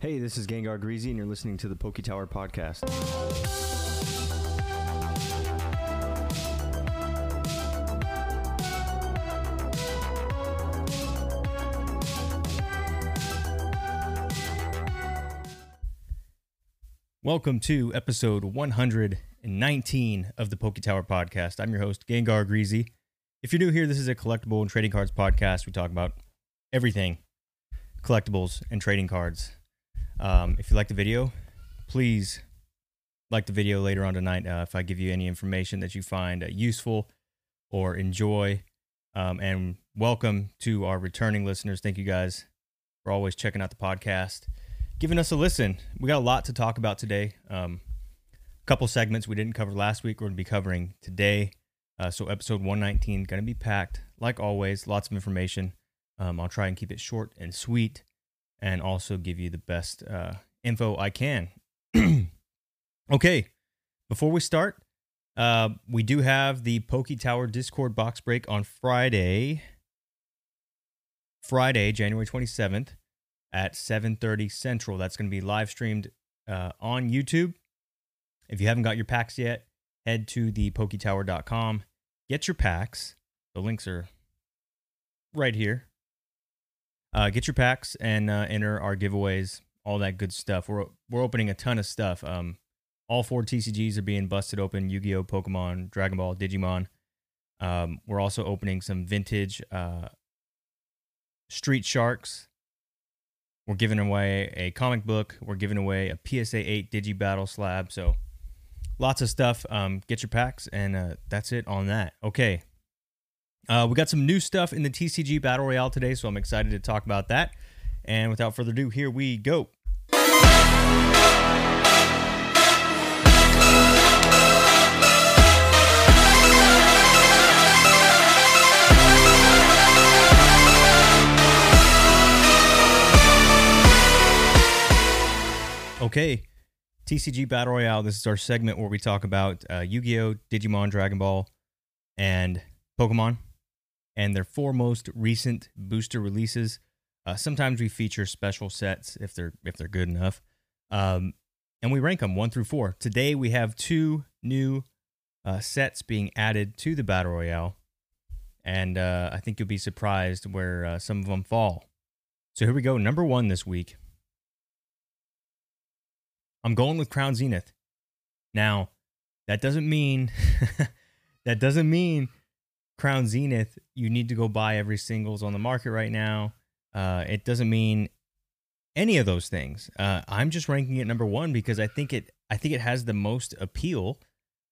Hey, this is Gengar Greasy, and you're listening to the Poke Tower Podcast. Welcome to episode 119 of the Poke Tower Podcast. I'm your host, Gengar Greasy. If you're new here, this is a collectible and trading cards podcast. We talk about everything collectibles and trading cards. Um, if you like the video, please like the video later on tonight. Uh, if I give you any information that you find uh, useful or enjoy, um, and welcome to our returning listeners. Thank you guys for always checking out the podcast, giving us a listen. We got a lot to talk about today. Um, a couple segments we didn't cover last week. We're going to be covering today. Uh, so episode 119 going to be packed like always. Lots of information. Um, I'll try and keep it short and sweet and also give you the best uh, info I can. okay, before we start, uh, we do have the Poke Tower Discord box break on Friday, Friday, January 27th at 7:30 Central. That's going to be live streamed uh, on YouTube. If you haven't got your packs yet, head to the poketower.com, get your packs. The links are right here uh, get your packs and uh, enter our giveaways, all that good stuff. We're we're opening a ton of stuff. Um, all four TCGs are being busted open: Yu-Gi-Oh, Pokemon, Dragon Ball, Digimon. Um, we're also opening some vintage uh, Street Sharks. We're giving away a comic book. We're giving away a PSA 8 Digi Battle slab. So lots of stuff. Um, get your packs, and uh, that's it on that. Okay, uh, we got some new stuff in the TCG Battle Royale today, so I'm excited to talk about that. And without further ado, here we go. Okay, TCG Battle Royale. This is our segment where we talk about uh, Yu Gi Oh!, Digimon, Dragon Ball, and Pokemon and their four most recent booster releases. Uh, sometimes we feature special sets if they're if they're good enough, um, and we rank them one through four. Today we have two new uh, sets being added to the battle royale, and uh, I think you'll be surprised where uh, some of them fall. So here we go. Number one this week. I'm going with Crown Zenith. Now, that doesn't mean that doesn't mean Crown Zenith, you need to go buy every singles on the market right now. Uh, it doesn't mean any of those things. Uh, I'm just ranking it number one because I think it I think it has the most appeal.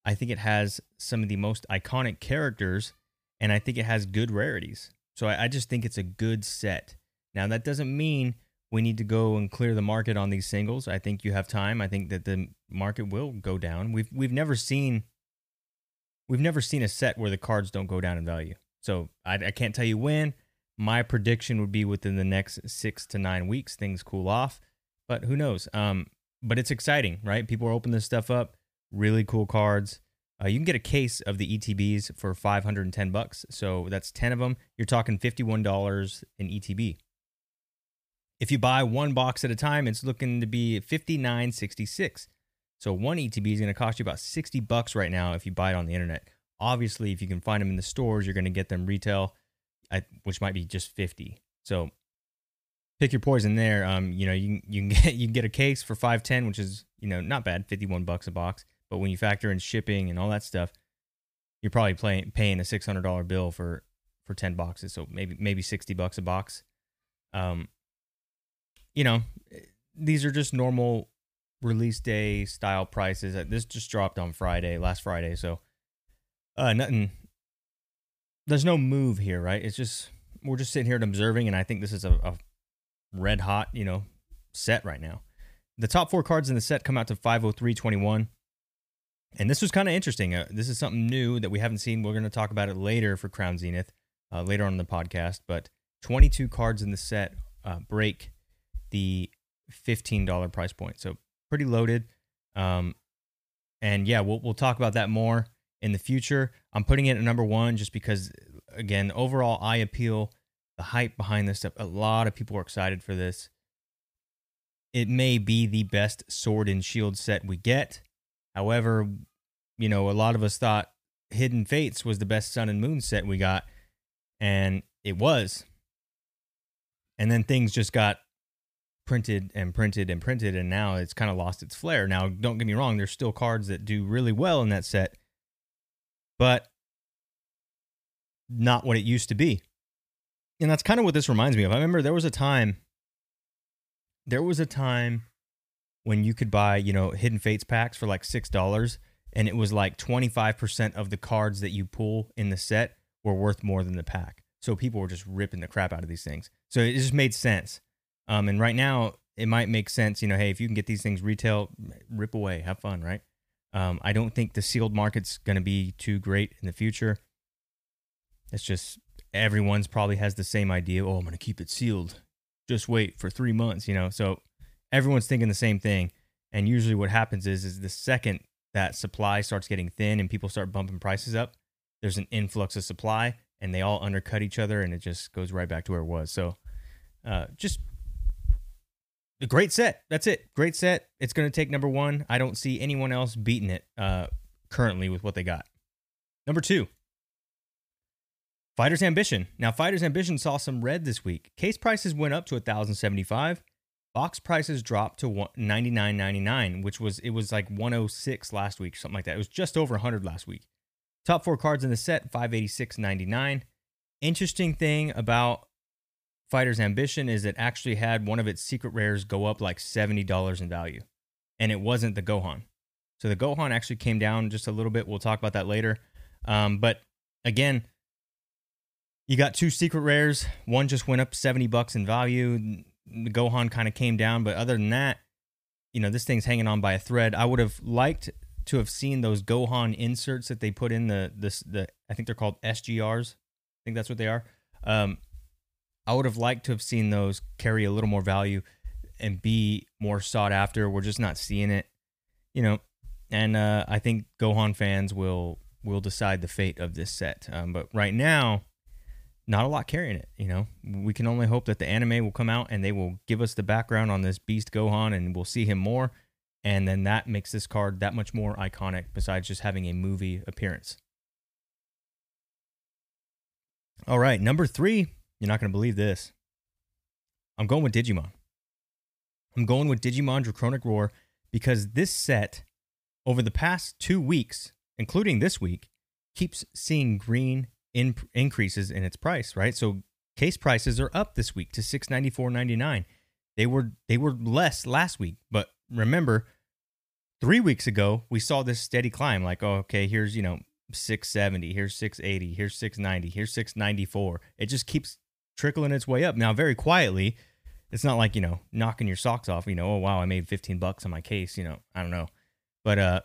I think it has some of the most iconic characters, and I think it has good rarities. So I, I just think it's a good set. Now that doesn't mean we need to go and clear the market on these singles. I think you have time. I think that the market will go down. We've we've never seen we've never seen a set where the cards don't go down in value. So I, I can't tell you when. My prediction would be within the next six to nine weeks, things cool off. But who knows? Um, but it's exciting, right? People are opening this stuff up. Really cool cards. Uh, you can get a case of the ETBs for 510 bucks. So that's 10 of them. You're talking $51 in ETB. If you buy one box at a time, it's looking to be 59.66. So one ETB is going to cost you about 60 bucks right now if you buy it on the internet. Obviously, if you can find them in the stores, you're going to get them retail, which might be just 50. So pick your poison there. Um, you know, you you can get you can get a case for 510, which is, you know, not bad, 51 bucks a box, but when you factor in shipping and all that stuff, you're probably paying a $600 bill for for 10 boxes, so maybe maybe 60 bucks a box. Um you know, these are just normal release day style prices. Uh, this just dropped on Friday, last Friday, so uh nothing there's no move here, right? It's just we're just sitting here and observing and I think this is a, a red hot, you know, set right now. The top 4 cards in the set come out to 50321. And this was kind of interesting. Uh, this is something new that we haven't seen. We're going to talk about it later for Crown Zenith, uh, later on in the podcast. But 22 cards in the set uh, break the $15 price point. So pretty loaded. Um, and yeah, we'll we'll talk about that more in the future. I'm putting it at number one just because, again, overall eye appeal, the hype behind this stuff. A lot of people are excited for this. it may be the best sword and shield set we get. However, you know, a lot of us thought Hidden Fates was the best Sun and Moon set we got, and it was. And then things just got printed and printed and printed, and now it's kind of lost its flair. Now, don't get me wrong, there's still cards that do really well in that set, but not what it used to be. And that's kind of what this reminds me of. I remember there was a time, there was a time when you could buy, you know, Hidden Fates packs for like $6, and it was like 25% of the cards that you pull in the set were worth more than the pack. So people were just ripping the crap out of these things. So it just made sense. Um, and right now, it might make sense, you know, hey, if you can get these things retail, rip away, have fun, right? Um, I don't think the sealed market's going to be too great in the future. It's just everyone's probably has the same idea. Oh, I'm going to keep it sealed. Just wait for three months, you know. So everyone's thinking the same thing. And usually, what happens is, is the second that supply starts getting thin and people start bumping prices up, there's an influx of supply, and they all undercut each other, and it just goes right back to where it was. So, uh, just a great set. That's it. Great set. It's going to take number one. I don't see anyone else beating it uh, currently with what they got. Number two, Fighter's Ambition. Now, Fighter's Ambition saw some red this week. Case prices went up to 1075 Box prices dropped to 99.99, which was it was like 106 last week, something like that. It was just over 100 last week. Top four cards in the set, 586.99. Interesting thing about Fighter's Ambition is it actually had one of its secret rares go up like $70 in value, and it wasn't the Gohan. So the Gohan actually came down just a little bit. We'll talk about that later. Um, but again, you got two secret rares. One just went up 70 bucks in value. The Gohan kind of came down, but other than that, you know, this thing's hanging on by a thread. I would have liked to have seen those Gohan inserts that they put in the this the I think they're called SGRs. I think that's what they are. Um, I would have liked to have seen those carry a little more value and be more sought after. We're just not seeing it, you know. And uh, I think Gohan fans will will decide the fate of this set. Um, but right now, not a lot carrying it. You know, we can only hope that the anime will come out and they will give us the background on this Beast Gohan, and we'll see him more, and then that makes this card that much more iconic. Besides just having a movie appearance. All right, number three. You're not going to believe this. I'm going with Digimon. I'm going with Digimon Draconic Roar because this set, over the past two weeks, including this week, keeps seeing green in, increases in its price, right? So case prices are up this week to 694.99. They were they were less last week, but remember 3 weeks ago we saw this steady climb like oh, okay, here's, you know, 670, here's 680, here's 690, here's 694. It just keeps trickling its way up. Now very quietly, it's not like, you know, knocking your socks off, you know, oh wow, I made 15 bucks on my case, you know, I don't know. But uh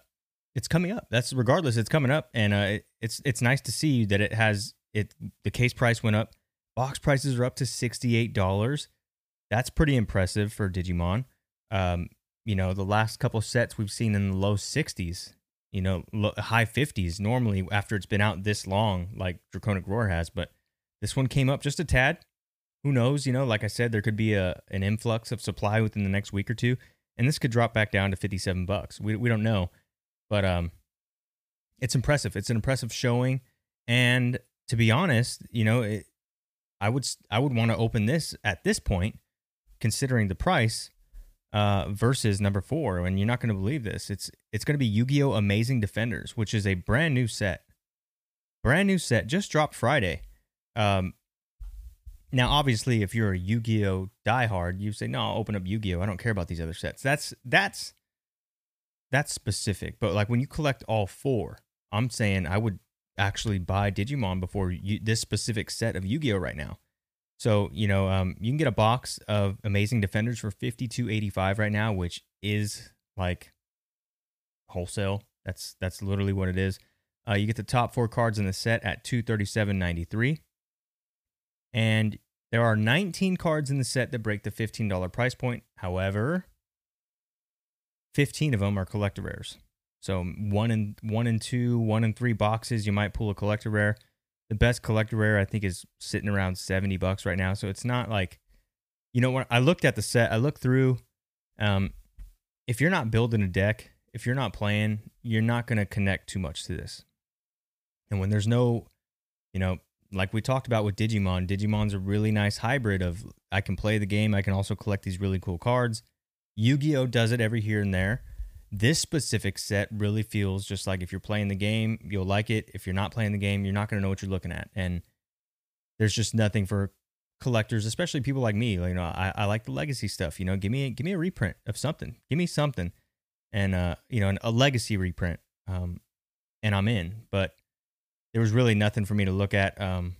it's coming up. That's regardless. It's coming up, and uh, it, it's it's nice to see that it has it. The case price went up. Box prices are up to sixty eight dollars. That's pretty impressive for Digimon. Um, you know, the last couple sets we've seen in the low sixties. You know, high fifties normally after it's been out this long, like Draconic Roar has. But this one came up just a tad. Who knows? You know, like I said, there could be a an influx of supply within the next week or two, and this could drop back down to fifty seven bucks. We we don't know. But um, it's impressive. It's an impressive showing, and to be honest, you know, it, I would I would want to open this at this point, considering the price, uh, versus number four. And you're not going to believe this. It's it's going to be Yu-Gi-Oh! Amazing Defenders, which is a brand new set, brand new set, just dropped Friday. Um, now, obviously, if you're a Yu-Gi-Oh diehard, you say, "No, I'll open up Yu-Gi-Oh. I don't care about these other sets." That's that's that's specific. But like when you collect all four, I'm saying I would actually buy Digimon before you, this specific set of Yu-Gi-Oh right now. So you know, um, you can get a box of Amazing Defenders for fifty two eighty five right now, which is like wholesale. That's that's literally what it is. Uh, you get the top four cards in the set at two thirty seven ninety three, and there are nineteen cards in the set that break the fifteen dollar price point. However, 15 of them are collector rares. So one and one and two, one and three boxes, you might pull a collector rare. The best collector rare I think is sitting around 70 bucks right now. So it's not like, you know, when I looked at the set, I looked through Um, if you're not building a deck, if you're not playing, you're not going to connect too much to this. And when there's no, you know, like we talked about with Digimon, Digimon's a really nice hybrid of I can play the game, I can also collect these really cool cards. Yu Gi Oh! does it every here and there. This specific set really feels just like if you're playing the game, you'll like it. If you're not playing the game, you're not going to know what you're looking at. And there's just nothing for collectors, especially people like me. You know, I, I like the legacy stuff. You know, give me give me a reprint of something. Give me something, and uh, you know, a legacy reprint. Um, and I'm in. But there was really nothing for me to look at. Um,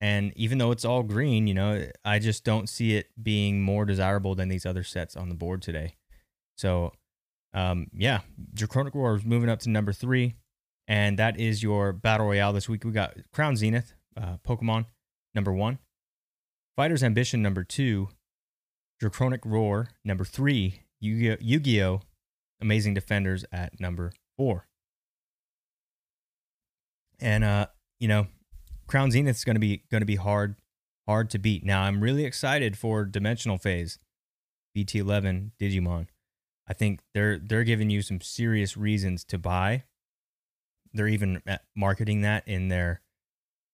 and even though it's all green, you know, I just don't see it being more desirable than these other sets on the board today. So, um, yeah, Draconic Roar is moving up to number three, and that is your battle royale this week. We got Crown Zenith, uh, Pokemon number one, Fighter's Ambition number two, Draconic Roar number three, Yu Gi Oh! Amazing Defenders at number four. And uh, you know, Crown Zenith is going to be going to be hard hard to beat. Now, I'm really excited for Dimensional Phase BT11 Digimon. I think they're they're giving you some serious reasons to buy. They're even marketing that in their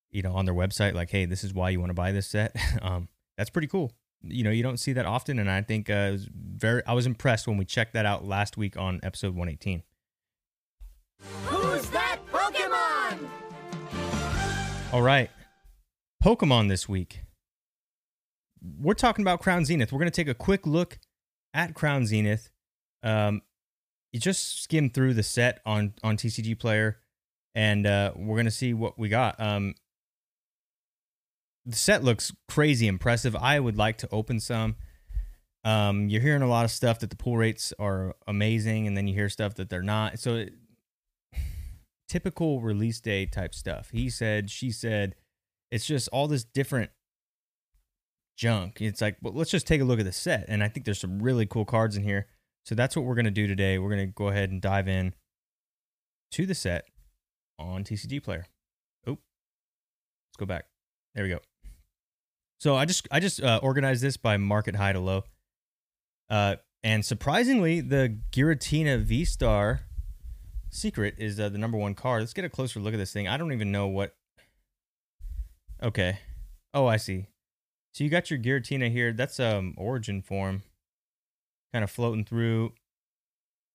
you know on their website like hey, this is why you want to buy this set. um that's pretty cool. You know, you don't see that often and I think uh, was very I was impressed when we checked that out last week on episode 118. All right. Pokemon this week. We're talking about Crown Zenith. We're going to take a quick look at Crown Zenith. Um, you just skim through the set on on TCG Player, and uh, we're going to see what we got. Um, the set looks crazy impressive. I would like to open some. Um, you're hearing a lot of stuff that the pull rates are amazing, and then you hear stuff that they're not. So, it, typical release day type stuff. He said, she said, it's just all this different junk. It's like, well, let's just take a look at the set. And I think there's some really cool cards in here. So that's what we're going to do today. We're going to go ahead and dive in to the set on TCG Player. Oh, let's go back. There we go. So I just I just uh, organized this by market high to low. Uh, and surprisingly, the Giratina V Star Secret is uh, the number one card. Let's get a closer look at this thing. I don't even know what. Okay. Oh, I see. So you got your Giratina here. That's um origin form, kind of floating through.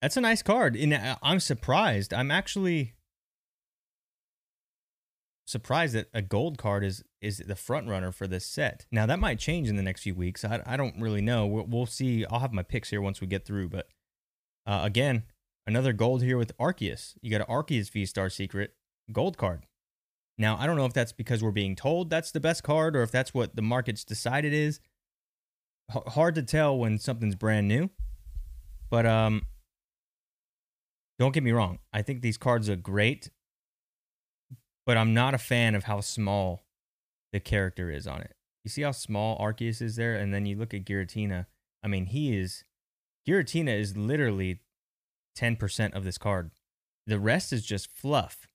That's a nice card. And uh, I'm surprised. I'm actually surprised that a gold card is is the front runner for this set. Now that might change in the next few weeks. I I don't really know. We'll, we'll see. I'll have my picks here once we get through. But uh, again, another gold here with Arceus. You got an Arceus V Star Secret gold card. Now I don't know if that's because we're being told that's the best card or if that's what the market's decided is. H- hard to tell when something's brand new. But um, don't get me wrong. I think these cards are great but I'm not a fan of how small the character is on it. You see how small Arceus is there, and then you look at Giratina. I mean, he is Giratina is literally ten percent of this card. The rest is just fluff.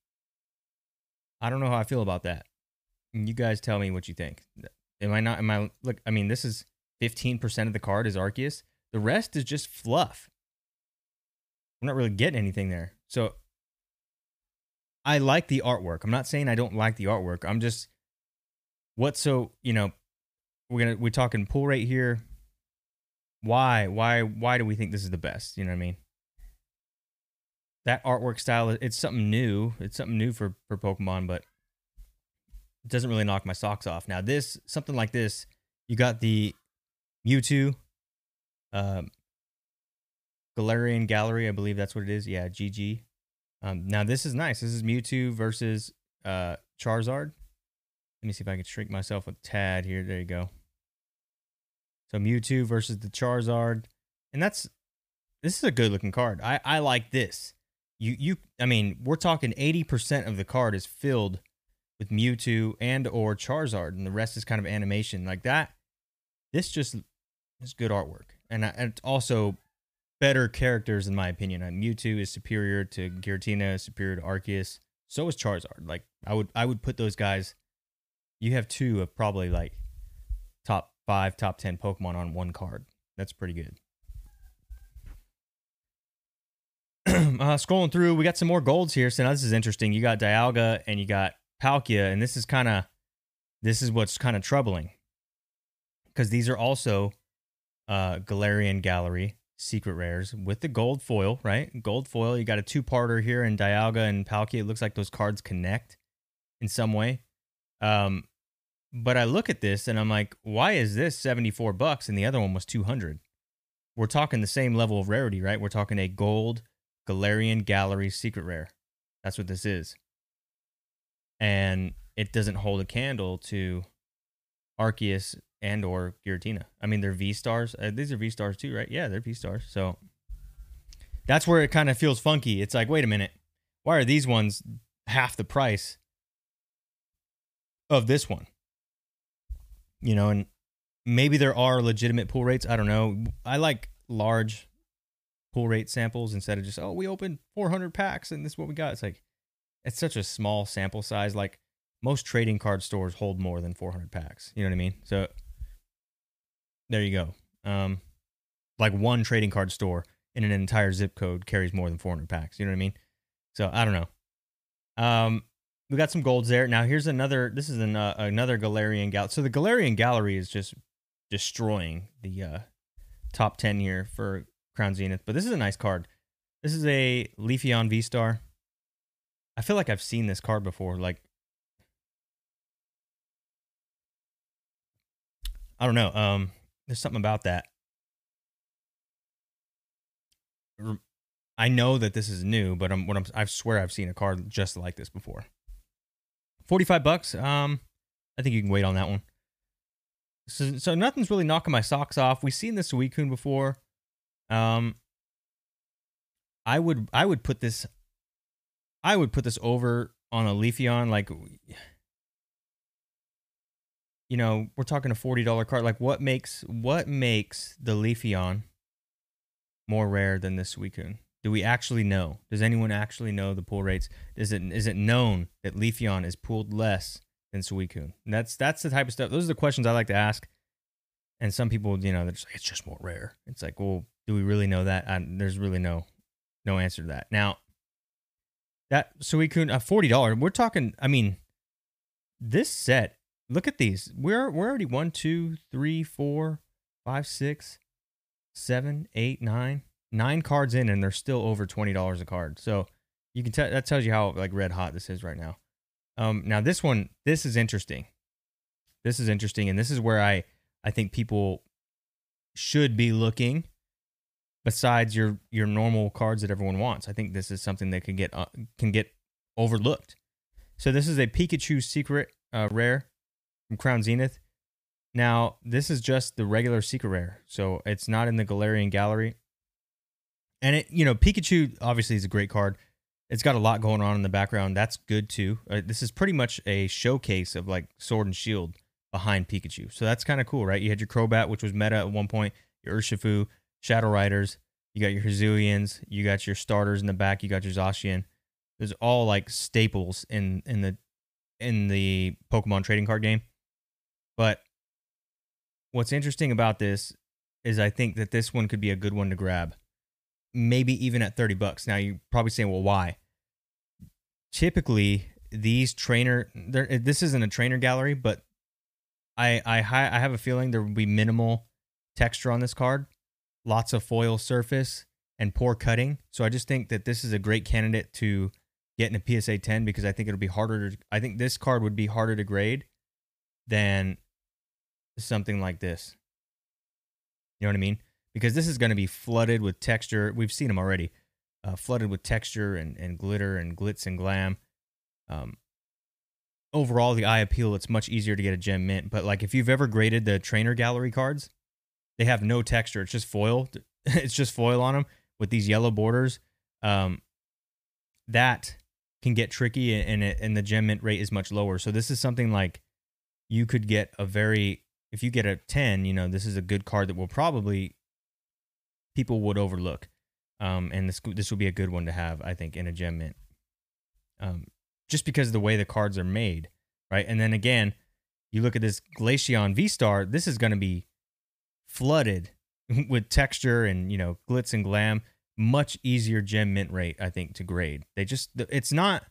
I don't know how I feel about that. You guys tell me what you think. Am I not? Am I look? I mean, this is fifteen percent of the card is Arceus. The rest is just fluff. I'm not really getting anything there. So I like the artwork. I'm not saying I don't like the artwork. I'm just what so, you know, we're going to we're talking pull rate here. Why? Why why do we think this is the best? You know what I mean? That artwork style it's something new. It's something new for for Pokemon, but it doesn't really knock my socks off. Now, this something like this, you got the Mewtwo um Galarian Gallery, I believe that's what it is. Yeah, GG. Um, now this is nice. This is Mewtwo versus uh, Charizard. Let me see if I can shrink myself a tad here. There you go. So Mewtwo versus the Charizard, and that's this is a good looking card. I I like this. You you I mean we're talking eighty percent of the card is filled with Mewtwo and or Charizard, and the rest is kind of animation like that. This just is good artwork, and, I, and also better characters in my opinion. Uh, Mewtwo is superior to Giratina, superior to Arceus. So is Charizard. Like I would I would put those guys. You have two of probably like top five, top ten Pokemon on one card. That's pretty good. I'm uh, scrolling through. We got some more golds here. So now this is interesting. You got Dialga and you got Palkia, and this is kind of this is what's kind of troubling because these are also uh, Galarian Gallery secret rares with the gold foil, right? Gold foil. You got a two parter here in Dialga and Palkia. It looks like those cards connect in some way. Um, but I look at this and I'm like, why is this 74 bucks and the other one was 200? We're talking the same level of rarity, right? We're talking a gold Galarian Gallery secret rare. That's what this is. And it doesn't hold a candle to Arceus and or Giratina. I mean, they're V stars. Uh, these are V stars too, right? Yeah, they're V stars. So that's where it kind of feels funky. It's like, wait a minute, why are these ones half the price of this one? You know, and maybe there are legitimate pull rates. I don't know. I like large pull rate samples instead of just oh we opened 400 packs and this is what we got. It's like it's such a small sample size. Like most trading card stores hold more than 400 packs. You know what I mean? So there you go. Um, like one trading card store in an entire zip code carries more than 400 packs. You know what I mean? So I don't know. Um, we got some golds there. Now here's another. This is an, uh, another Galarian gal. So the Galarian Gallery is just destroying the uh, top 10 here for Crown Zenith. But this is a nice card. This is a Leafeon V Star. I feel like I've seen this card before. Like I don't know. Um, there's something about that. I know that this is new, but I'm what I'm I swear I've seen a card just like this before. 45 bucks. Um I think you can wait on that one. So, so nothing's really knocking my socks off. We've seen this Suicune before. Um I would I would put this I would put this over on a Leafeon like you know, we're talking a forty dollar card. Like, what makes what makes the Leafeon more rare than this Suicune? Do we actually know? Does anyone actually know the pull rates? Is it is it known that Leafeon is pulled less than Suicune? And that's that's the type of stuff. Those are the questions I like to ask. And some people, you know, they're just like, it's just more rare. It's like, well, do we really know that? I, there's really no no answer to that. Now, that Suicune, a forty dollar. We're talking. I mean, this set Look at these. We're we're already one, two, three, four, five, six, seven, eight, nine, nine cards in, and they're still over twenty dollars a card. So you can tell that tells you how like red hot this is right now. Um, now this one, this is interesting. This is interesting, and this is where I I think people should be looking. Besides your your normal cards that everyone wants, I think this is something that can get uh, can get overlooked. So this is a Pikachu secret uh, rare from Crown Zenith. Now, this is just the regular secret rare, so it's not in the Galarian Gallery. And it, you know, Pikachu obviously is a great card. It's got a lot going on in the background. That's good too. Uh, this is pretty much a showcase of like Sword and Shield behind Pikachu. So that's kind of cool, right? You had your Crobat, which was meta at one point, your Urshifu, Shadow Riders, you got your Hazulians, you got your starters in the back, you got your Zacian. There's all like staples in in the in the Pokemon trading card game. But what's interesting about this is I think that this one could be a good one to grab. Maybe even at 30 bucks. Now you're probably saying, well, why? Typically, these trainer eh, this isn't a trainer gallery, but I I I have a feeling there will be minimal texture on this card, lots of foil surface and poor cutting. So I just think that this is a great candidate to get in a PSA 10 because I think it'll be harder to I think this card would be harder to grade than something like this. You know what I mean? Because this is going to be flooded with texture. We've seen them already, uh, flooded with texture and, and glitter and glitz and glam. Um, overall, the eye appeal, it's much easier to get a gem mint. But like if you've ever graded the trainer gallery cards, they have no texture. It's just foil. it's just foil on them with these yellow borders. Um, that can get tricky and, and, the gem mint rate is much lower. So this is something like you could get a very if you get a 10, you know, this is a good card that will probably people would overlook. Um, and this this would be a good one to have, I think, in a gem mint. Um, just because of the way the cards are made, right? And then again, you look at this Glaceon V Star. This is going to be flooded with texture and you know glitz and glam. much easier gem mint rate, I think, to grade. They just it's not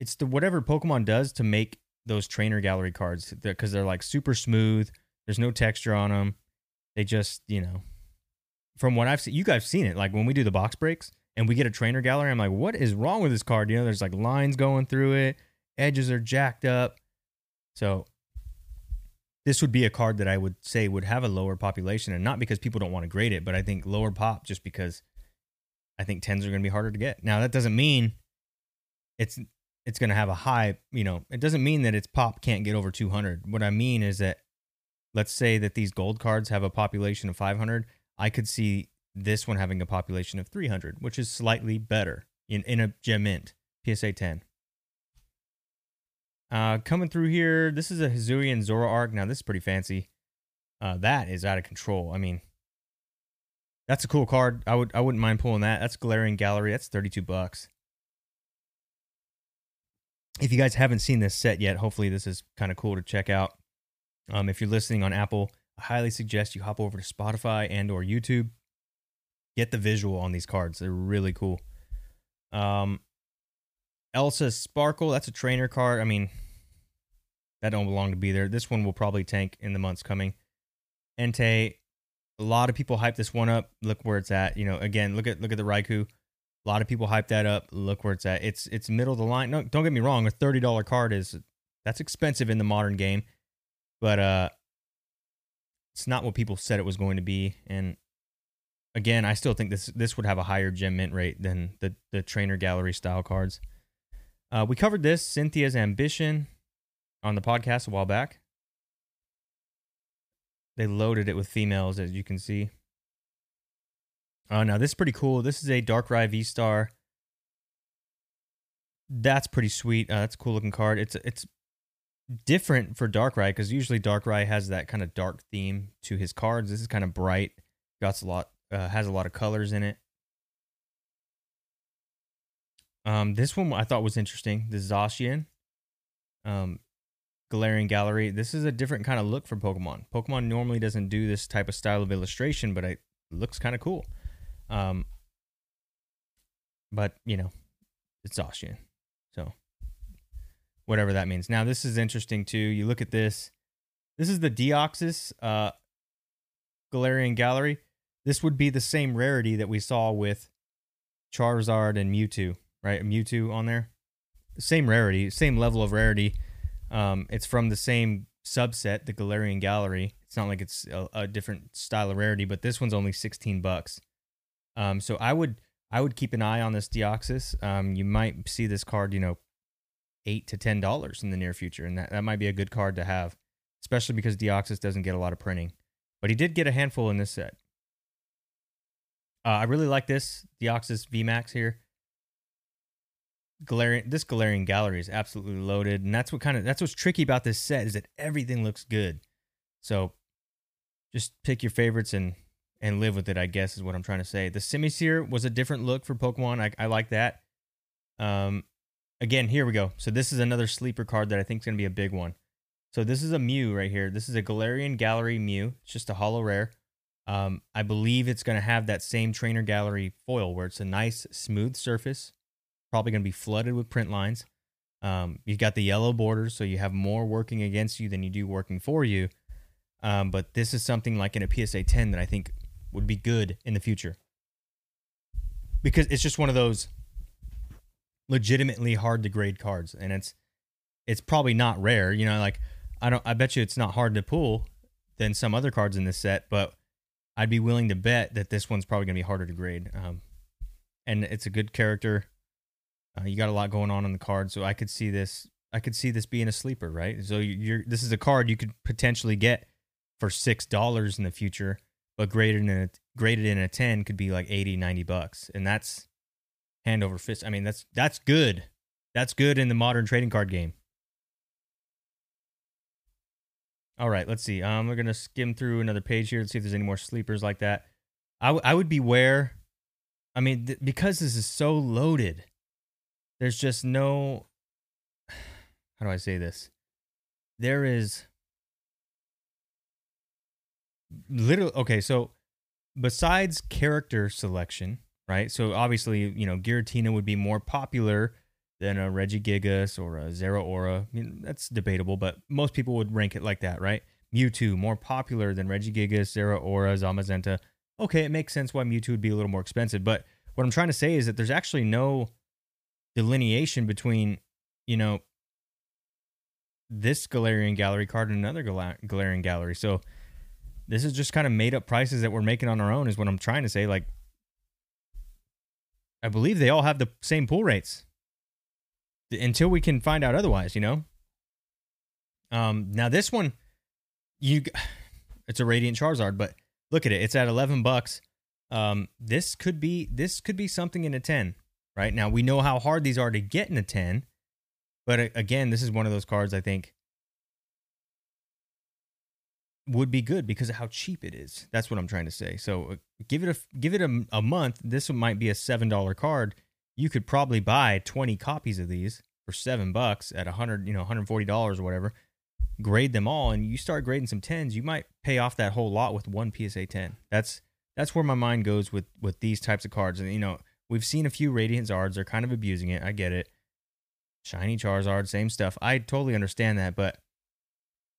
it's the whatever Pokemon does to make those trainer gallery cards because they're like super smooth. There's no texture on them. They just, you know, from what I've seen, you guys seen it. Like when we do the box breaks and we get a trainer gallery, I'm like, what is wrong with this card? You know, there's like lines going through it, edges are jacked up. So this would be a card that I would say would have a lower population, and not because people don't want to grade it, but I think lower pop just because I think tens are going to be harder to get. Now that doesn't mean it's it's going to have a high, you know, it doesn't mean that its pop can't get over 200. What I mean is that let's say that these gold cards have a population of 500, I could see this one having a population of 300, which is slightly better in, in a gem mint, PSA 10. Uh, coming through here, this is a Hisuian Zora arc. Now, this is pretty fancy. Uh, that is out of control. I mean, that's a cool card. I would I wouldn't mind pulling that. That's Galarian Gallery. That's 32 bucks. If you guys haven't seen this set yet, hopefully this is kind of cool to check out. Um, if you're listening on Apple, I highly suggest you hop over to Spotify and or YouTube. Get the visual on these cards. They're really cool. Um, Elesa Sparkle, that's a trainer card. I mean, that don't belong to be there. This one will probably tank in the months coming. Entei, a lot of people hype this one up. Look where it's at. You know, again, look at look at the Raikou. A lot of people hype that up. Look where it's at. It's it's middle of the line. No, don't get me wrong. A thirty dollar card is that's expensive in the modern game, but uh, it's not what people said it was going to be. And again, I still think this this would have a higher gem mint rate than the the trainer gallery style cards. Uh, we covered this Cynthia's ambition on the podcast a while back. They loaded it with females, as you can see. Oh, now this is pretty cool. This is a Darkrai V Star. That's pretty sweet. Uh, that's a cool looking card. It's it's different for Darkrai because usually Darkrai has that kind of dark theme to his cards. This is kind of bright. Got a lot. Uh, has a lot of colors in it. Um, this one I thought was interesting. The Zacian. Um, Galarian Gallery. This is a different kind of look for Pokemon. Pokemon normally doesn't do this type of style of illustration, but it looks kind of cool. Um, but you know, it's Zacian, so whatever that means. Now this is interesting too. You look at this. This is the Deoxys uh, Galarian Gallery. This would be the same rarity that we saw with Charizard and Mewtwo, right? A Mewtwo on there. Same rarity, same level of rarity. Um, it's from the same subset, the Galarian Gallery. It's not like it's a, a different style of rarity, but this one's only 16 bucks. Um, so I would I would keep an eye on this Deoxys. Um, you might see this card, you know, eight to ten dollars in the near future, and that, that might be a good card to have, especially because Deoxys doesn't get a lot of printing. But he did get a handful in this set. Uh, I really like this Deoxys VMAX here. Galarian, this Galarian gallery is absolutely loaded, and that's what kind of that's what's tricky about this set is that everything looks good. So, just pick your favorites and and live with it. I guess is what I'm trying to say. The Simisear was a different look for Pokemon. I, I like that. Um, again, here we go. So this is another sleeper card that I think is gonna be a big one. So this is a Mew right here. This is a Galarian Gallery Mew. It's just a holo rare. Um, I believe it's gonna have that same Trainer Gallery foil where it's a nice smooth surface probably going to be flooded with print lines. Um, you've got the yellow borders, so you have more working against you than you do working for you. Um, but this is something like in a PSA 10 that I think would be good in the future because it's just one of those legitimately hard to grade cards, and it's it's probably not rare. You know, like I don't, I bet you it's not hard to pull than some other cards in this set, but I'd be willing to bet that this one's probably gonna be harder to grade. Um, and it's a good character. Uh, you got a lot going on on the card, so I could see this. I could see this being a sleeper, right? So you're this is a card you could potentially get for six dollars in the future, but graded in a graded in a ten could be like 80, 90 bucks, and that's hand over fist. I mean, that's that's good. That's good in the modern trading card game. All right, let's see. Um, we're gonna skim through another page here. Let's see if there's any more sleepers like that. I, w- I would beware. I mean, th- because this is so loaded, there's just no how do I say this? There is literally okay, so besides character selection, right? So obviously, you know, Giratina would be more popular than a Regigigas or a Zeraora. I mean, that's debatable, but most people would rank it like that, right? Mewtwo more popular than Regigigas, Zeraora, Zamazenta. Okay, it makes sense why Mewtwo would be a little more expensive, but what I'm trying to say is that there's actually no delineation between, you know, this Galarian Gallery card and another Galarian Gallery. So this is just kind of made up prices that we're making on our own, is what I'm trying to say. Like, I believe they all have the same pool rates until we can find out otherwise, you know? Um, now this one, you, it's a Radiant Charizard, but look at it. It's at 11 bucks. Um, this could be, this could be something in a 10, right? Now we know how hard these are to get in a 10, but again, this is one of those cards I think would be good because of how cheap it is. That's what I'm trying to say. So uh, give it a give it a, a month. This might be a seven dollar card. You could probably buy 20 copies of these for seven bucks at a hundred, you know, 140 dollars or whatever. Grade them all, and you start grading some tens. You might pay off that whole lot with one PSA 10. That's that's where my mind goes with with these types of cards. And you know, we've seen a few Radiant Zards. They're kind of abusing it. I get it. Shiny Charizard, same stuff. I totally understand that, but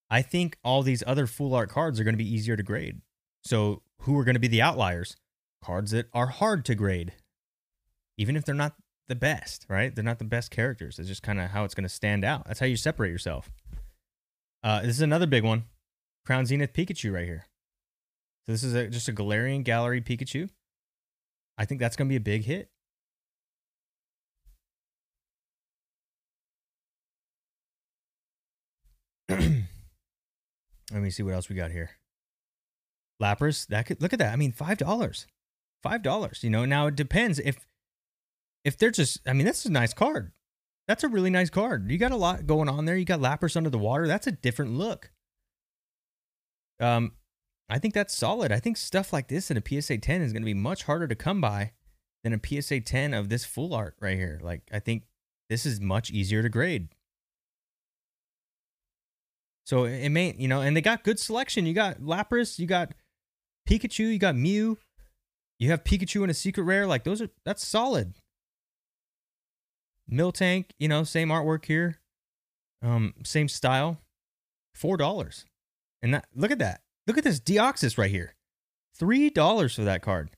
I think all these other full art cards are going to be easier to grade. So, who are going to be the outliers? Cards that are hard to grade, even if they're not the best, right? They're not the best characters. It's just kind of how it's going to stand out. That's how you separate yourself. Uh, this is another big one Crown Zenith Pikachu right here. So, this is a, just a Galarian Gallery Pikachu. I think that's going to be a big hit. Let me see what else we got here. Lapras, that could look at that. I mean, five dollars, five dollars. You know, now it depends if if they're just. I mean, that's a nice card. That's a really nice card. You got a lot going on there. You got Lapras under the water. That's a different look. Um, I think that's solid. I think stuff like this in a PSA 10 is going to be much harder to come by than a PSA 10 of this full art right here. Like, I think this is much easier to grade. So it may, you know, and they got good selection. You got Lapras, you got Pikachu, you got Mew, you have Pikachu in a secret rare. Like those are that's solid. Miltank, you know, same artwork here, um, same style, four dollars. And that look at that. Look at this Deoxys right here, three dollars for that card.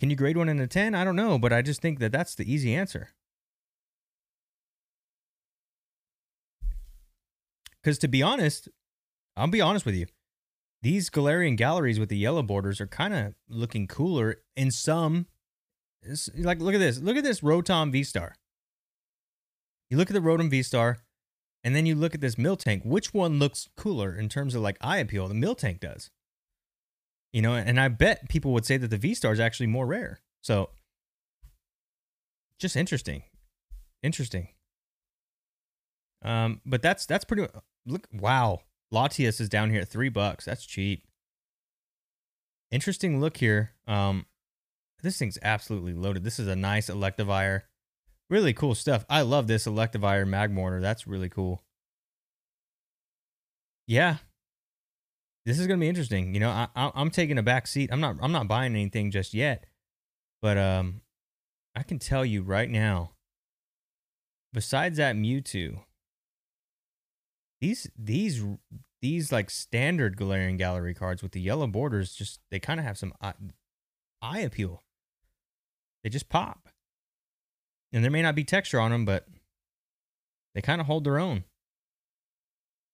Can you grade one in a ten? I don't know, but I just think that that's the easy answer. Because to be honest, I'll be honest with you, these Galarian galleries with the yellow borders are kind of looking cooler in some. like, look at this. Look at this Rotom V Star. You look at the Rotom V Star, and then you look at this Miltank. Which one looks cooler in terms of like eye appeal? The Miltank does. You know, and I bet people would say that the V Star is actually more rare. So, just interesting. Interesting. Um, but that's that's pretty look, wow. Latias is down here at three bucks. That's cheap. Interesting look here. Um, this thing's absolutely loaded. This is a nice Electivire. Really cool stuff. I love this Electivire Magmortar. That's really cool. Yeah, this is gonna be interesting. You know, I, I am taking a back seat. I'm not I'm not buying anything just yet, but um, I can tell you right now. Besides that Mewtwo, these these these like standard Galarian Gallery cards with the yellow borders just they kind of have some eye, eye appeal. They just pop. And there may not be texture on them, but they kind of hold their own.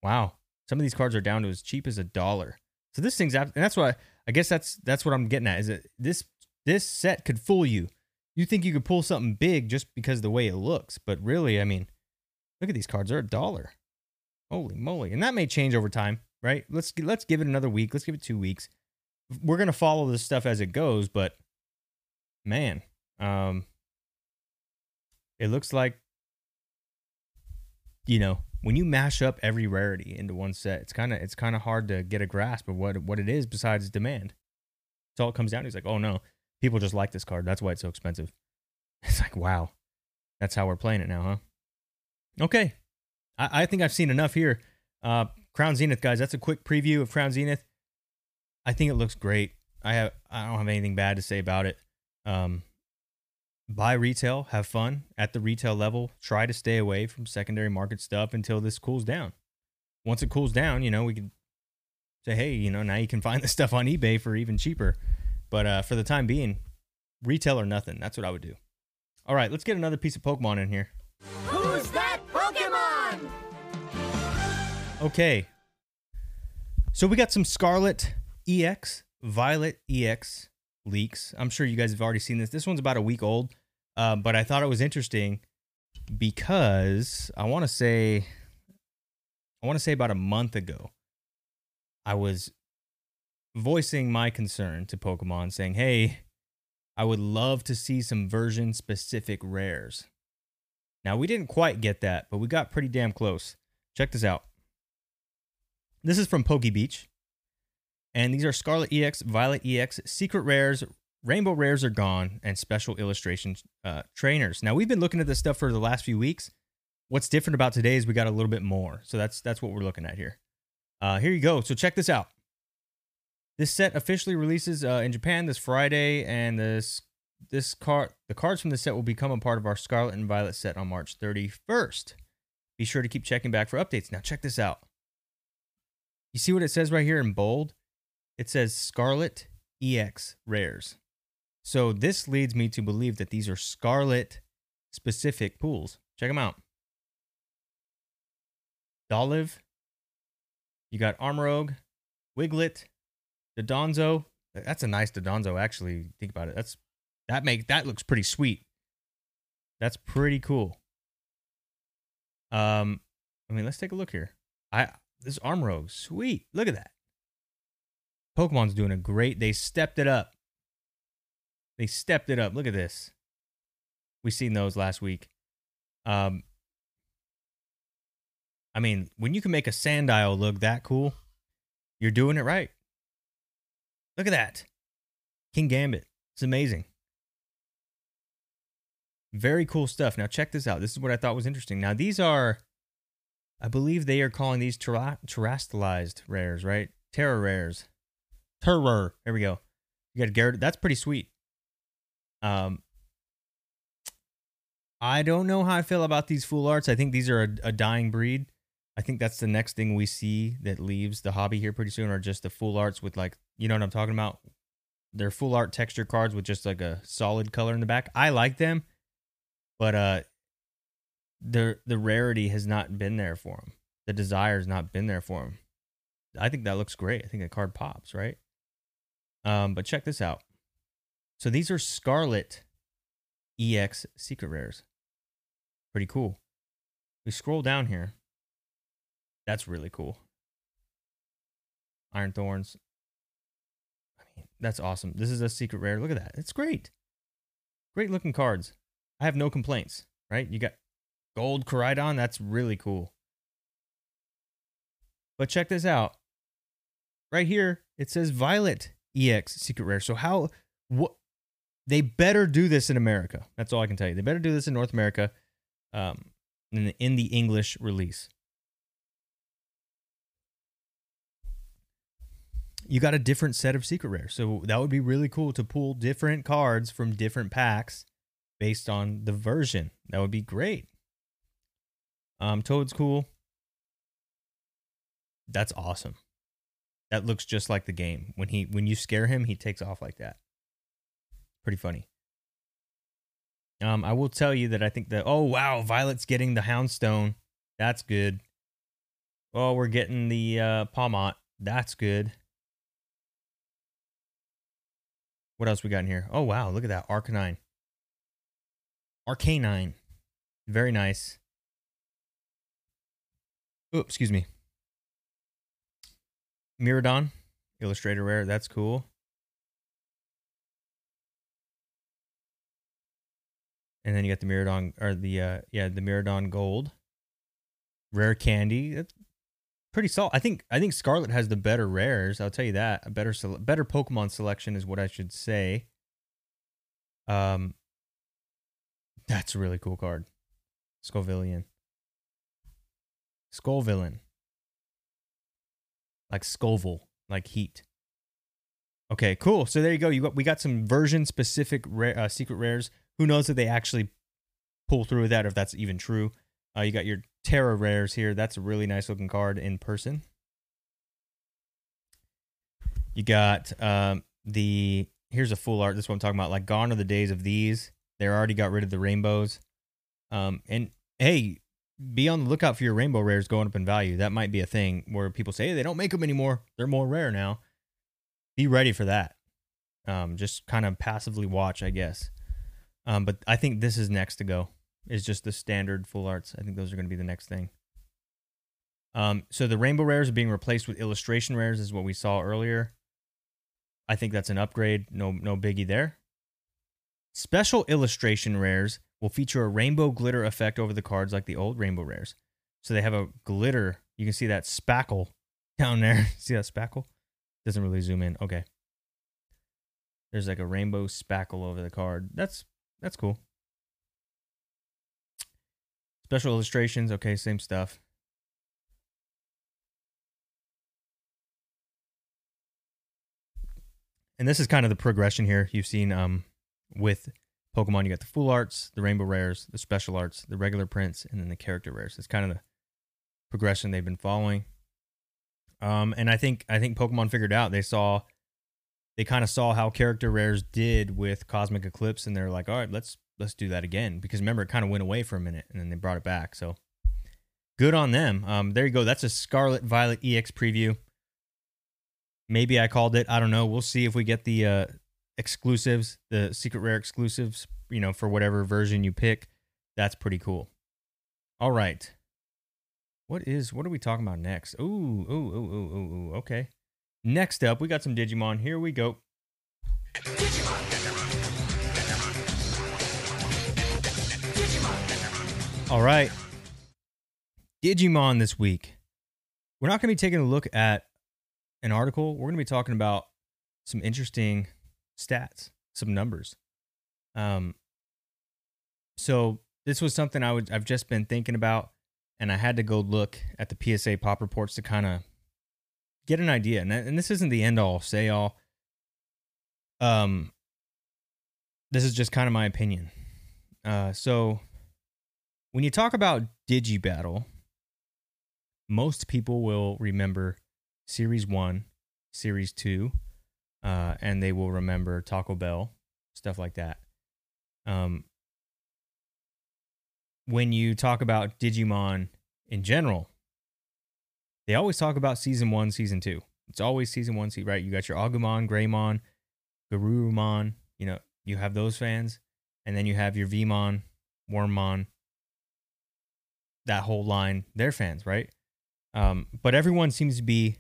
Wow. Some of these cards are down to as cheap as a dollar. So this thing's and that's why I guess that's that's what I'm getting at is that this this set could fool you. You think you could pull something big just because the way it looks, but really, I mean, look at these cards. They're a dollar. Holy moly. And that may change over time, right? Let's let's give it another week. Let's give it 2 weeks. We're going to follow this stuff as it goes, but man, um it looks like you know, when you mash up every rarity into one set, it's kind of it's kind of hard to get a grasp of what what it is besides demand. That's all it comes down to. It's like, oh no, people just like this card. That's why it's so expensive. It's like, wow, that's how we're playing it now, huh? Okay, I, I think I've seen enough here. Uh, Crown Zenith, guys. That's a quick preview of Crown Zenith. I think it looks great. I have I don't have anything bad to say about it. Um, buy retail, have fun at the retail level. Try to stay away from secondary market stuff until this cools down. Once it cools down, you know, we can say, hey, you know, now you can find this stuff on eBay for even cheaper. But uh, for the time being, retail or nothing. That's what I would do. All right, let's get another piece of Pokemon in here. Who's that Pokemon? Okay. So we got some Scarlet EX, Violet EX leaks. I'm sure you guys have already seen this. This one's about a week old, uh, but I thought it was interesting because I want to say, I want to say about a month ago, I was voicing my concern to Pokemon, saying, "Hey, I would love to see some version specific rares." Now we didn't quite get that, but we got pretty damn close. Check this out. This is from PokeBeach. And these are Scarlet EX, Violet EX, Secret Rares, Rainbow Rares are gone, and Special Illustration uh, Trainers. Now, we've been looking at this stuff for the last few weeks. What's different about today is we got a little bit more. So that's that's what we're looking at here. Uh, here you go. So check this out. This set officially releases uh, in Japan this Friday, and this this card the cards from the set will become a part of our Scarlet and Violet set on March 31st. Be sure to keep checking back for updates. Now check this out. You see what it says right here in bold? It says Scarlet EX rares. So this leads me to believe that these are Scarlet specific pools. Check them out. Dolliv. You got Armarouge, Wiglett, Dondozo. That's a nice Dondozo, actually. Think about it. That's that make that looks pretty sweet. That's pretty cool. Um, I mean, let's take a look here. I this Armarouge, sweet. Look at that. Pokemon's doing a great. They stepped it up. They stepped it up. Look at this. We seen those last week. Um, I mean, when you can make a Sandile look that cool, you're doing it right. Look at that. Kingambit. It's amazing. Very cool stuff. Now, check this out. This is what I thought was interesting. Now, these are, I believe they are calling these terra- terastallized rares, right? Terra rares. Terror. There we go. You got Garrett. That's pretty sweet. Um, I don't know how I feel about these full arts. I think these are a, a dying breed. I think that's the next thing we see that leaves the hobby here pretty soon, are just the full arts with like, you know what I'm talking about? They're full art texture cards with just like a solid color in the back. I like them, but uh, the the rarity has not been there for them. The desire has not been there for them. I think that looks great. I think the card pops, right? Um, but check this out. So these are Scarlet EX secret rares. Pretty cool. We scroll down here. That's really cool. Iron Thorns. I mean, that's awesome. This is a secret rare. Look at that. It's great. Great looking cards. I have no complaints, right? You got gold Koraidon. That's really cool. But check this out. Right here, it says Violet EX secret rare. So how what they better do this in America. That's all I can tell you. They better do this in North America, um, in the, in the English release. You got a different set of secret rares, so that would be really cool to pull different cards from different packs based on the version. That would be great. Um, Toad's cool. That's awesome. That looks just like the game. When he when you scare him, he takes off like that. Pretty funny. Um, I will tell you that I think that oh wow, Violet's getting the Houndstone. That's good. Oh, we're getting the uh Pawmot. That's good. What else we got in here? Oh wow, look at that Arcanine. Arcanine. Very nice. Oh, excuse me. Miraidon, Illustrator Rare. That's cool. And then you got the Miraidon, or the, uh, yeah, the Miraidon Gold. Rare Candy. That's pretty solid. I think, I think Scarlet has the better rares. I'll tell you that. A better, better Pokemon selection is what I should say. Um, that's a really cool card. Scovillain. Skullvillain like Scoville, like heat. Okay, cool. So there you go. You got we got some version specific rare, uh, secret rares. Who knows if they actually pull through with that, or if that's even true. Uh, you got your Terra rares here. That's a really nice looking card in person. You got um, the here's a full art. This is what I'm talking about. Like gone are the days of these. They already got rid of the rainbows. Um, and hey, be on the lookout for your rainbow rares going up in value. That might be a thing where people say hey, they don't make them anymore. They're more rare now. Be ready for that. Um, just kind of passively watch, I guess. Um, but I think this is next to go. Is just the standard full arts. I think those are going to be the next thing. Um, so the rainbow rares are being replaced with illustration rares, is what we saw earlier. I think that's an upgrade. No, no biggie there. Special illustration rares will feature a rainbow glitter effect over the cards like the old rainbow rares. So they have a glitter. You can see that spackle down there. see that spackle? Doesn't really zoom in. Okay. There's like a rainbow spackle over the card. That's that's cool. Special illustrations, okay, same stuff. And this is kind of the progression here you've seen um with Pokemon. You got the full arts, the rainbow rares, the special arts, the regular prints, and then the character rares. It's kind of the progression they've been following. Um, and I think I think Pokemon figured out they saw they kind of saw how character rares did with Cosmic Eclipse, and they're like, all right, let's let's do that again because remember it kind of went away for a minute, and then they brought it back. So good on them. Um, there you go. That's a Scarlet Violet EX preview. Maybe I called it. I don't know. We'll see if we get the uh, exclusives, the secret rare exclusives. You know, for whatever version you pick. That's pretty cool. All right. What is what are we talking about next? Ooh, ooh, ooh, ooh, ooh, ooh. Okay. Next up, we got some Digimon. Here we go. All right. Digimon this week. We're not going to be taking a look at an article. We're going to be talking about some interesting stats, some numbers. Um, so this was something I would I've just been thinking about, and I had to go look at the PSA pop reports to kind of get an idea. And, and this isn't the end all say all. Um, this is just kind of my opinion. Uh, so when you talk about Digibattle, most people will remember Series 1, Series 2, uh, and they will remember Taco Bell, stuff like that. Um, when you talk about Digimon in general, they always talk about Season 1, Season 2. It's always Season 1, season, right? You got your Agumon, Greymon, Garurumon, you know, you have those fans. And then you have your Veemon, Wormmon, that whole line, they're fans, right? Um, but everyone seems to be.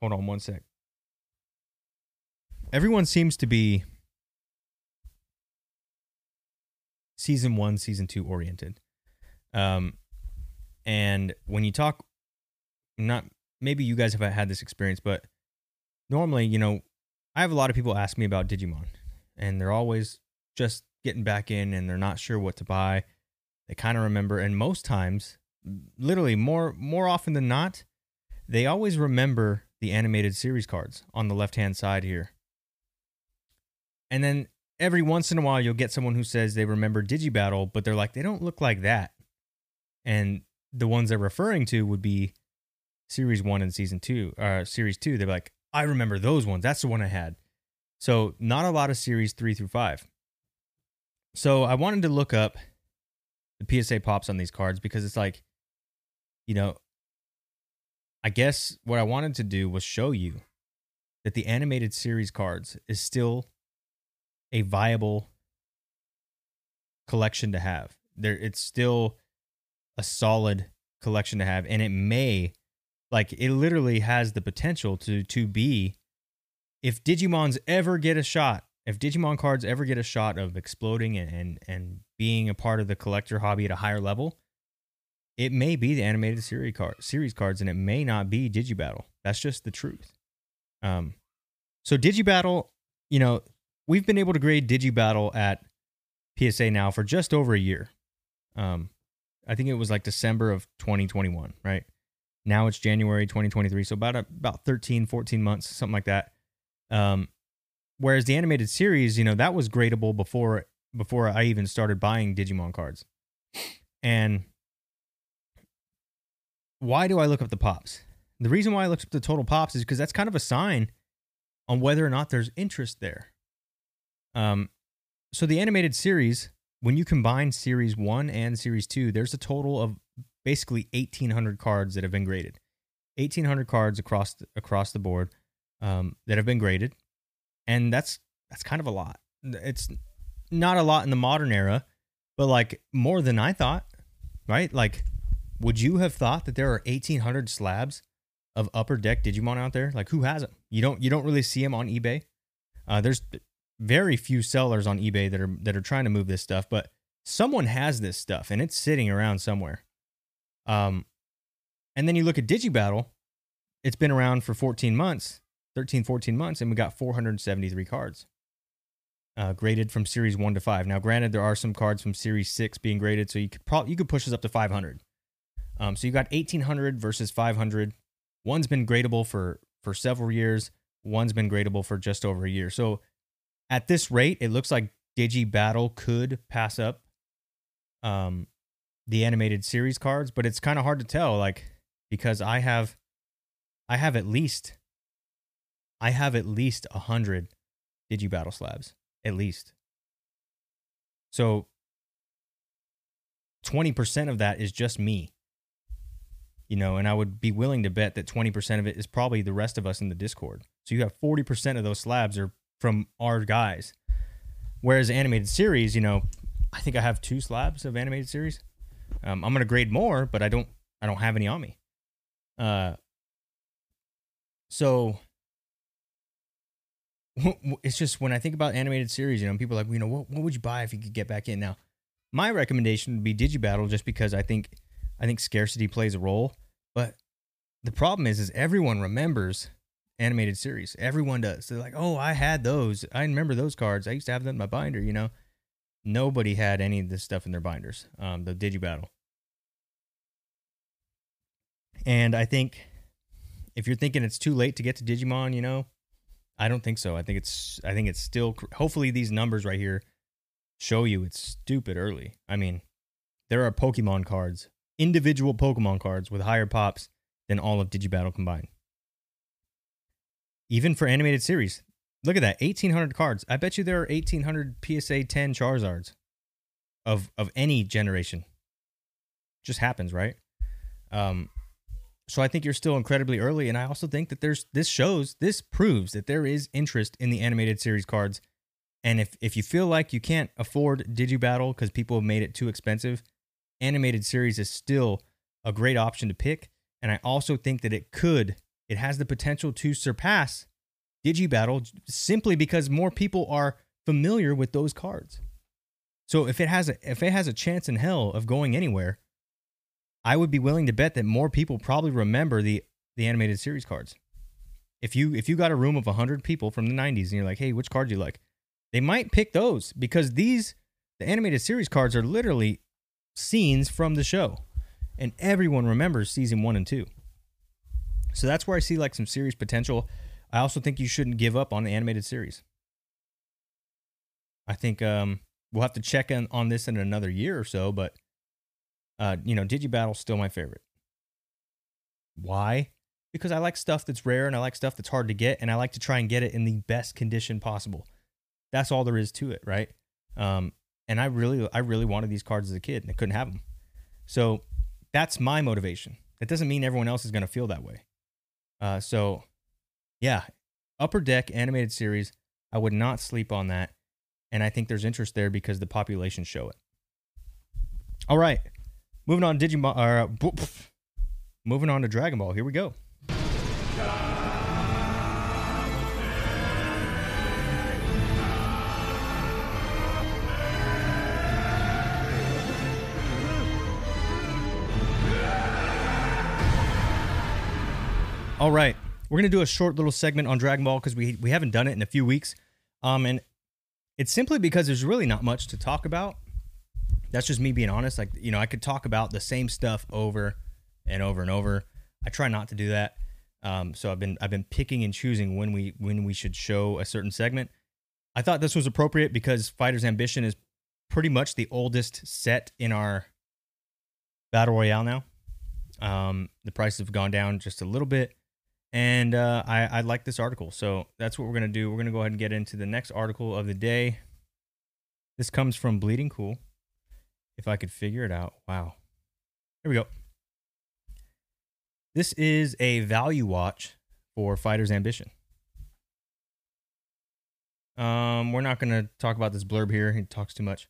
Hold on one sec. Everyone seems to be season one, season two oriented. Um, and when you talk, not maybe you guys have had this experience, but normally, you know, I have a lot of people ask me about Digimon, and they're always just getting back in and they're not sure what to buy. They kind of remember, and most times, literally more more often than not, they always remember the animated series cards on the left hand side here. And then every once in a while, you'll get someone who says they remember Digibattle, but they're like, they don't look like that. And the ones they're referring to would be Series 1 and Season 2, uh, Series 2. They're like, I remember those ones. That's the one I had. So, not a lot of Series 3 through 5. So, I wanted to look up the PSA pops on these cards because it's like, you know, I guess what I wanted to do was show you that the animated series cards is still a viable collection to have. There it's still a solid collection to have and it may like it literally has the potential to to be if Digimons ever get a shot, if Digimon cards ever get a shot of exploding and and, and being a part of the collector hobby at a higher level, it may be the animated series card series cards and it may not be Digibattle. That's just the truth. Um so Digibattle, you know, we've been able to grade Digibattle at PSA now for just over a year. Um I think it was like December of 2021, right? Now it's January 2023, so about a, about 13 14 months, something like that. Um, whereas the animated series, you know, that was gradable before before I even started buying Digimon cards. And why do I look up the pops? The reason why I looked up the total pops is because that's kind of a sign on whether or not there's interest there. Um, so the animated series, when you combine series one and series two, there's a total of basically 1,800 cards that have been graded. 1,800 cards across the, across the board um, that have been graded, and that's that's kind of a lot. It's not a lot in the modern era, but like more than I thought, right? Like, would you have thought that there are 1,800 slabs of upper deck Digimon out there? Like, who has them? You don't you don't really see them on eBay. Uh, there's very few sellers on eBay that are that are trying to move this stuff, but someone has this stuff and it's sitting around somewhere. Um, and then you look at DigiBattle, it's been around for 14 months, 13, 14 months, and we got 473 cards uh, graded from series one to five. Now, granted, there are some cards from series six being graded, so you could probably you could push this up to 500. Um, so you got 1800 versus 500. One's been gradable for for several years. One's been gradable for just over a year. So at this rate, it looks like Digi Battle could pass up um, the animated series cards, but it's kind of hard to tell, like because I have I have at least I have at least a hundred Digi Battle slabs, at least. So twenty percent of that is just me. You know, and I would be willing to bet that 20% of it is probably the rest of us in the Discord. So you have 40% of those slabs are from our guys. Whereas animated series, you know, I think I have two slabs of animated series. Um, I'm gonna grade more, but I don't I don't have any on me. Uh, so it's just when I think about animated series, you know, people like, you know, what what would you buy if you could get back in? Now, my recommendation would be Digibattle, just because I think I think scarcity plays a role. But the problem is, is everyone remembers animated series. Everyone does. They're like, oh, I had those. I remember those cards. I used to have them in my binder. You know, nobody had any of this stuff in their binders. Um, the Digibattle. And I think if you're thinking it's too late to get to Digimon, you know, I don't think so. I think it's I think it's still hopefully these numbers right here show you it's stupid early. I mean, there are Pokemon cards, individual Pokemon cards with higher pops than all of Digibattle combined. Even for animated series. Look at that, 1800 cards. I bet you there are 1800 PSA 10 Charizards of of any generation. Just happens, right? Um so I think you're still incredibly early, and I also think that there's this shows this proves that there is interest in the animated series cards. And if if you feel like you can't afford Digibattle because people have made it too expensive, animated series is still a great option to pick. And I also think that it could, it has the potential to surpass Digibattle simply because more people are familiar with those cards. So if it has a if it has a chance in hell of going anywhere, I would be willing to bet that more people probably remember the the animated series cards. If you if you got a room of 100 people from the 90s and you're like, "Hey, which card do you like?" They might pick those because these the animated series cards are literally scenes from the show. And everyone remembers season 1 and 2. So that's where I see like some serious potential. I also think you shouldn't give up on the animated series. I think um, we'll have to check in on this in another year or so, but uh, you know, Digibattle's still my favorite. Why? Because I like stuff that's rare and I like stuff that's hard to get, and I like to try and get it in the best condition possible. That's all there is to it, right? Um, and I really, I really wanted these cards as a kid, and I couldn't have them. So that's my motivation. That doesn't mean everyone else is going to feel that way. Uh, so, yeah, Upper Deck animated series. I would not sleep on that, and I think there's interest there because the population show it. All right, Moving on, Digimon. Uh, moving on to Dragon Ball. Here we go. All right, we're gonna do a short little segment on Dragon Ball because we we haven't done it in a few weeks, um, and it's simply because there's really not much to talk about that's just me being honest. Like, you know, I could talk about the same stuff over and over and over. I try not to do that. Um, so I've been I've been picking and choosing when we when we should show a certain segment. I thought this was appropriate because Fighter's Ambition is pretty much the oldest set in our battle royale now. Um, the prices have gone down just a little bit, and uh, I I like this article, so that's what we're gonna do. We're gonna go ahead and get into the next article of the day. This comes from Bleeding Cool. If I could figure it out, wow. Here we go. This is a value watch for Fighter's Ambition. Um, we're not going to talk about this blurb here. He talks too much.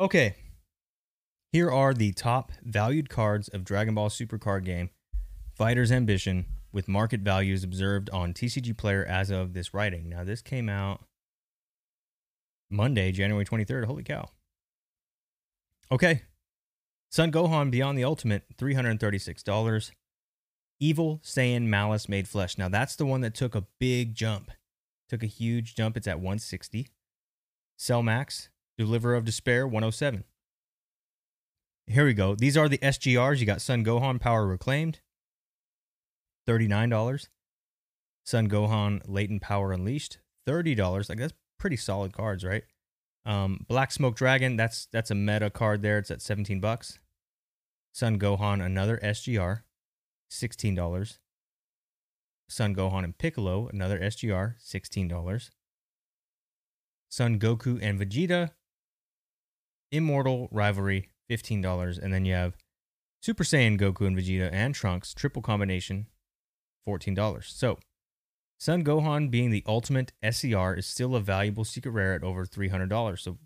Okay. Here are the top valued cards of Dragon Ball Super card game Fighter's Ambition with market values observed on TCG Player as of this writing. Now, this came out Monday, January 23rd. Holy cow. Okay. Son Gohan Beyond the Ultimate, $336. Evil Saiyan Malice Made Flesh. Now, that's the one that took a big jump. Took a huge jump. It's at 160. Cell Max, Deliverer of Despair, 107. Here we go. These are the SGRs. You got Son Gohan Power Reclaimed, $39. Son Gohan Latent Power Unleashed, $30. Like that's pretty solid cards, right? Um, Black Smoke Dragon, that's that's a meta card there. It's at 17 bucks. Son Gohan, another SGR, $16. Son Gohan and Piccolo, another SGR, $16. Son Goku and Vegeta, Immortal Rivalry, $15. And then you have Super Saiyan Goku and Vegeta and Trunks, triple combination, $14. So, Son Gohan being the ultimate SCR is still a valuable secret rare at over $300. So,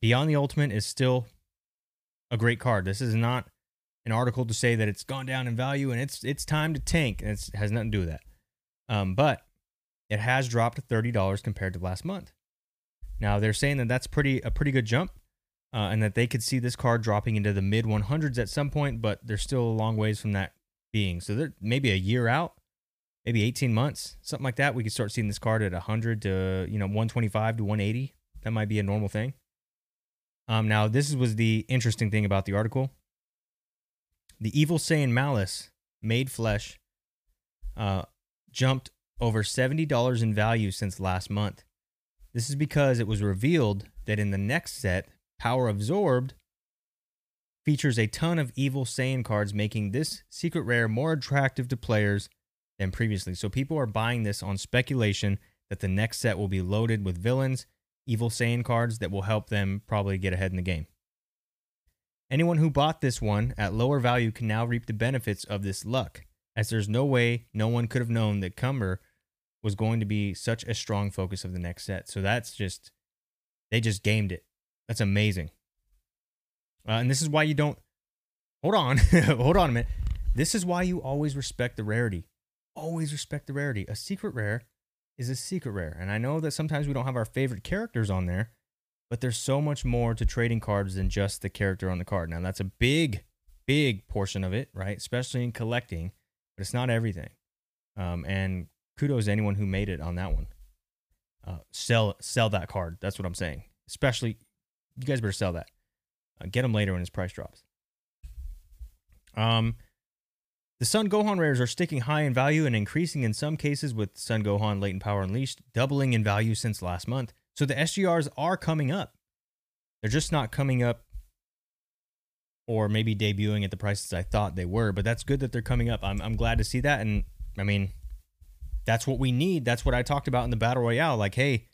Beyond the Ultimate is still a great card. This is not an article to say that it's gone down in value and it's it's time to tank. And it has nothing to do with that. Um, but it has dropped thirty dollars compared to last month. Now they're saying that that's pretty a pretty good jump, uh, and that they could see this card dropping into the mid 100s at some point, but they're still a long ways from that being. So they're maybe a year out, maybe 18 months, something like that. We could start seeing this card at 100 to you know 125 to 180. That might be a normal thing. Um, now this was the interesting thing about the article. The evil Saiyan Malice, made flesh, uh, jumped over $70 in value since last month. This is because it was revealed that in the next set, Power Absorbed features a ton of evil Saiyan cards, making this secret rare more attractive to players than previously. So people are buying this on speculation that the next set will be loaded with villains, evil Saiyan cards that will help them probably get ahead in the game. Anyone who bought this one at lower value can now reap the benefits of this luck, as there's no way no one could have known that Cumber was going to be such a strong focus of the next set. So that's just, they just gamed it. That's amazing. Uh, and this is why you don't, hold on, hold on a minute. This is why you always respect the rarity. Always respect the rarity. A secret rare is a secret rare. And I know that sometimes we don't have our favorite characters on there, but there's so much more to trading cards than just the character on the card. Now, that's a big, big portion of it, right? Especially in collecting, but it's not everything. Um, and kudos to anyone who made it on that one. Uh, sell sell that card. That's what I'm saying. Especially, you guys better sell that. Uh, get them later when his price drops. Um, the Son Gohan rares are sticking high in value and increasing in some cases with Son Gohan Latent Power Unleashed doubling in value since last month. So the SGRs are coming up. They're just not coming up or maybe debuting at the prices I thought they were, but that's good that they're coming up. I'm, I'm glad to see that. And I mean, that's what we need. That's what I talked about in the Battle Royale. Like, hey,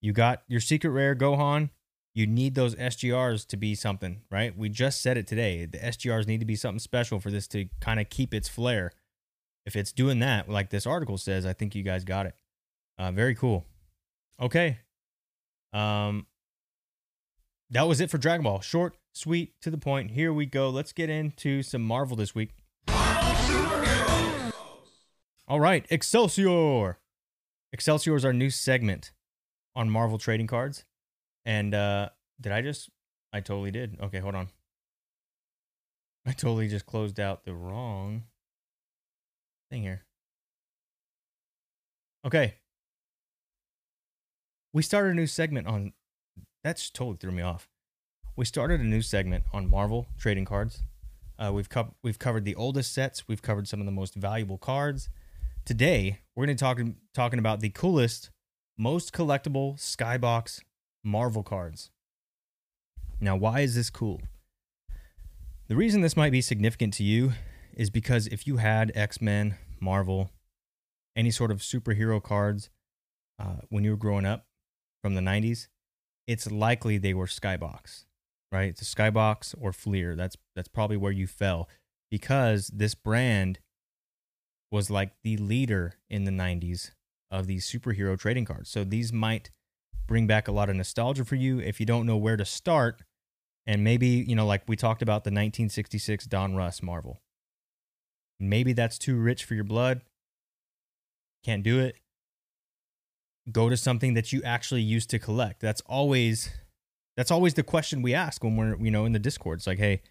you got your secret rare Gohan. You need those SGRs to be something, right? We just said it today. The SGRs need to be something special for this to kind of keep its flair. If it's doing that, like this article says, I think you guys got it. Uh, very cool. Okay, um, that was it for Dragon Ball. Short, sweet, to the point. Here we go. Let's get into some Marvel this week. All right, Excelsior. Excelsior is our new segment on Marvel trading cards. And uh did I just I totally did. Okay, hold on. I totally just closed out the wrong thing here. Okay we started a new segment on that's totally threw me off. We started a new segment on Marvel trading cards Uh, we've co- we've covered the oldest sets. We've covered some of the most valuable cards. Today, we're going to talk talking about the coolest, most collectible Skybox Marvel cards. Now, why is this cool? The reason this might be significant to you is because if you had X Men, Marvel, any sort of superhero cards uh, when you were growing up from the 90s, it's likely they were Skybox, right? It's a Skybox or Fleer. That's that's probably where you fell because this brand was like the leader in the 90s of these superhero trading cards. So these might bring back a lot of nostalgia for you if you don't know where to start. And maybe, you know, like we talked about the 1966 Donruss Marvel. Maybe that's too rich for your blood. Can't do it. Go to something that you actually used to collect. That's always that's always the question we ask when we're, you know, in the Discord. It's like, hey,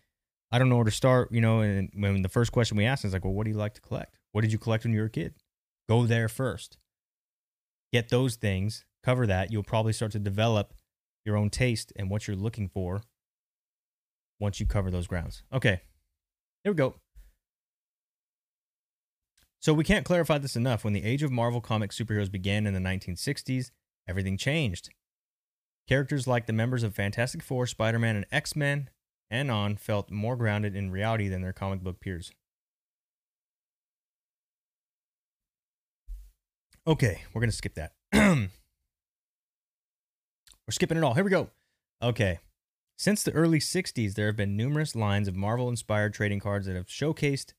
I don't know where to start, you know, and when the first question we ask is like, well, what do you like to collect? What did you collect when you were a kid? Go there first. Get those things, cover that. You'll probably start to develop your own taste and what you're looking for once you cover those grounds. Okay, here we go. So we can't clarify this enough. When the age of Marvel comic superheroes began in the 1960s, everything changed. Characters like the members of Fantastic Four, Spider Man, and X Men and on felt more grounded in reality than their comic book peers. Okay, we're going to skip that. we're skipping it all. Here we go. Okay. Since the early 60s, there have been numerous lines of Marvel inspired trading cards that have showcased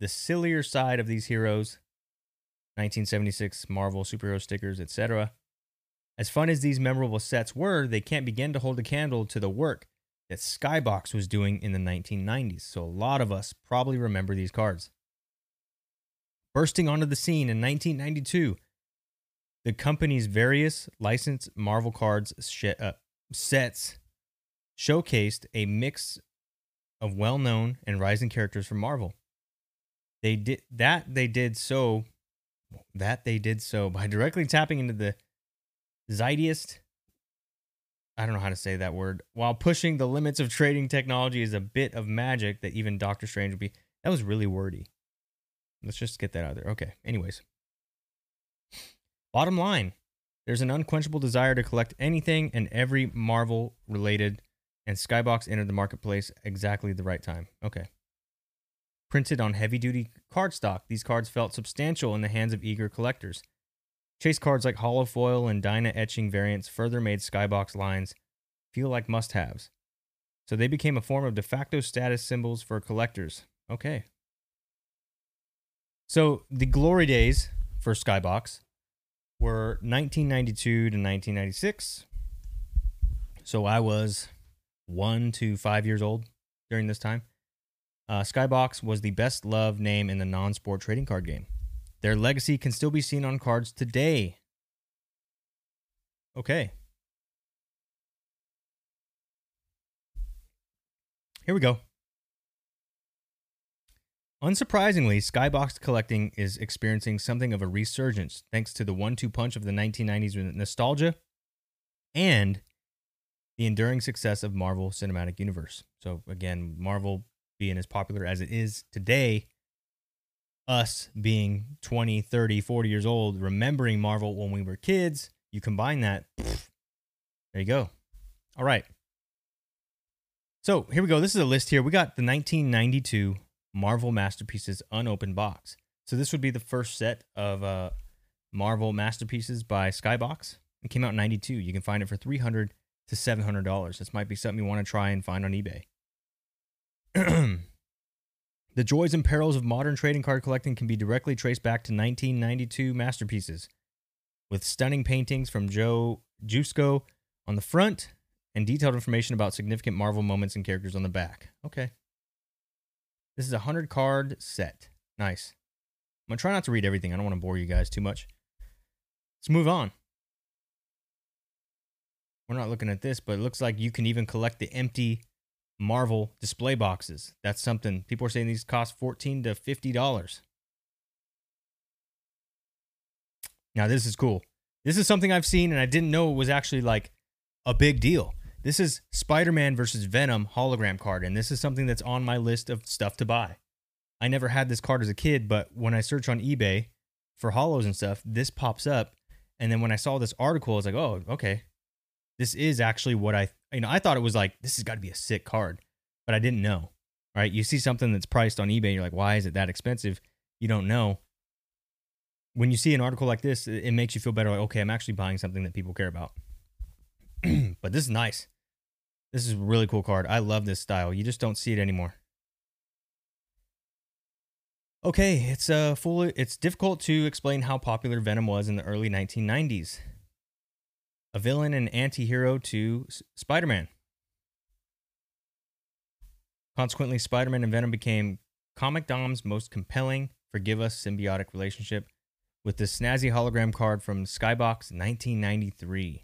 the sillier side of these heroes 1976 Marvel superhero stickers, etc. As fun as these memorable sets were, they can't begin to hold a candle to the work that Skybox was doing in the 1990s, so a lot of us probably remember these cards. Bursting onto the scene in 1992, the company's various licensed Marvel cards sh- uh, sets showcased a mix of well-known and rising characters from Marvel. They did that they did so that they did so by directly tapping into the zeitgeist I don't know how to say that word. While pushing the limits of trading technology is a bit of magic that even Doctor Strange would be. That was really wordy. Let's just get that out there. Okay. Anyways. Bottom line, there's an unquenchable desire to collect anything and every Marvel related, and Skybox entered the marketplace exactly the right time. Okay. Printed on heavy duty cardstock, these cards felt substantial in the hands of eager collectors. Chase cards like Hollow Foil and Dyna etching variants further made Skybox lines feel like must haves. So they became a form of de facto status symbols for collectors. Okay. So the glory days for Skybox were 1992 to 1996. So I was one to five years old during this time. Uh, Skybox was the best loved name in the non sport trading card game. Their legacy can still be seen on cards today. Okay. Here we go. Unsurprisingly, Skybox collecting is experiencing something of a resurgence thanks to the one two punch of the 1990s nostalgia and the enduring success of Marvel Cinematic Universe. So, again, Marvel being as popular as it is today, us being 20, 30, 40 years old, remembering Marvel when we were kids, you combine that, pff, there you go. All right. So here we go. This is a list here. We got the 1992 Marvel Masterpieces unopened box. So this would be the first set of uh, Marvel Masterpieces by Skybox. It came out in 92. You can find it for 300 to $700. This might be something you want to try and find on eBay. The joys and perils of modern trading card collecting can be directly traced back to 1992 masterpieces, with stunning paintings from Joe Jusko on the front and detailed information about significant Marvel moments and characters on the back. Okay. This is a 100 card set. Nice. I'm going to try not to read everything. I don't want to bore you guys too much. Let's move on. We're not looking at this, but it looks like you can even collect the empty Marvel display boxes. That's something people are saying these cost 14 to $50. Now, this is cool. This is something I've seen and I didn't know it was actually like a big deal. This is Spider Man versus Venom hologram card, and this is something that's on my list of stuff to buy. I never had this card as a kid, but when I search on eBay for hollows and stuff, this pops up. And then when I saw this article, I was like, oh, okay. This is actually what I, you know, I thought it was like, this has got to be a sick card, but I didn't know, right? You see something that's priced on eBay, you're like, why is it that expensive? You don't know. When you see an article like this, it makes you feel better. Like, okay, I'm actually buying something that people care about. but this is nice. This is a really cool card. I love this style. You just don't see it anymore. Okay, it's uh full it's difficult to explain how popular Venom was in the early 1990s. A villain and anti-hero to S- Spider-Man. Consequently, Spider-Man and Venom became Comicdom's most compelling, forgive us, symbiotic relationship with the snazzy hologram card from Skybox 1993,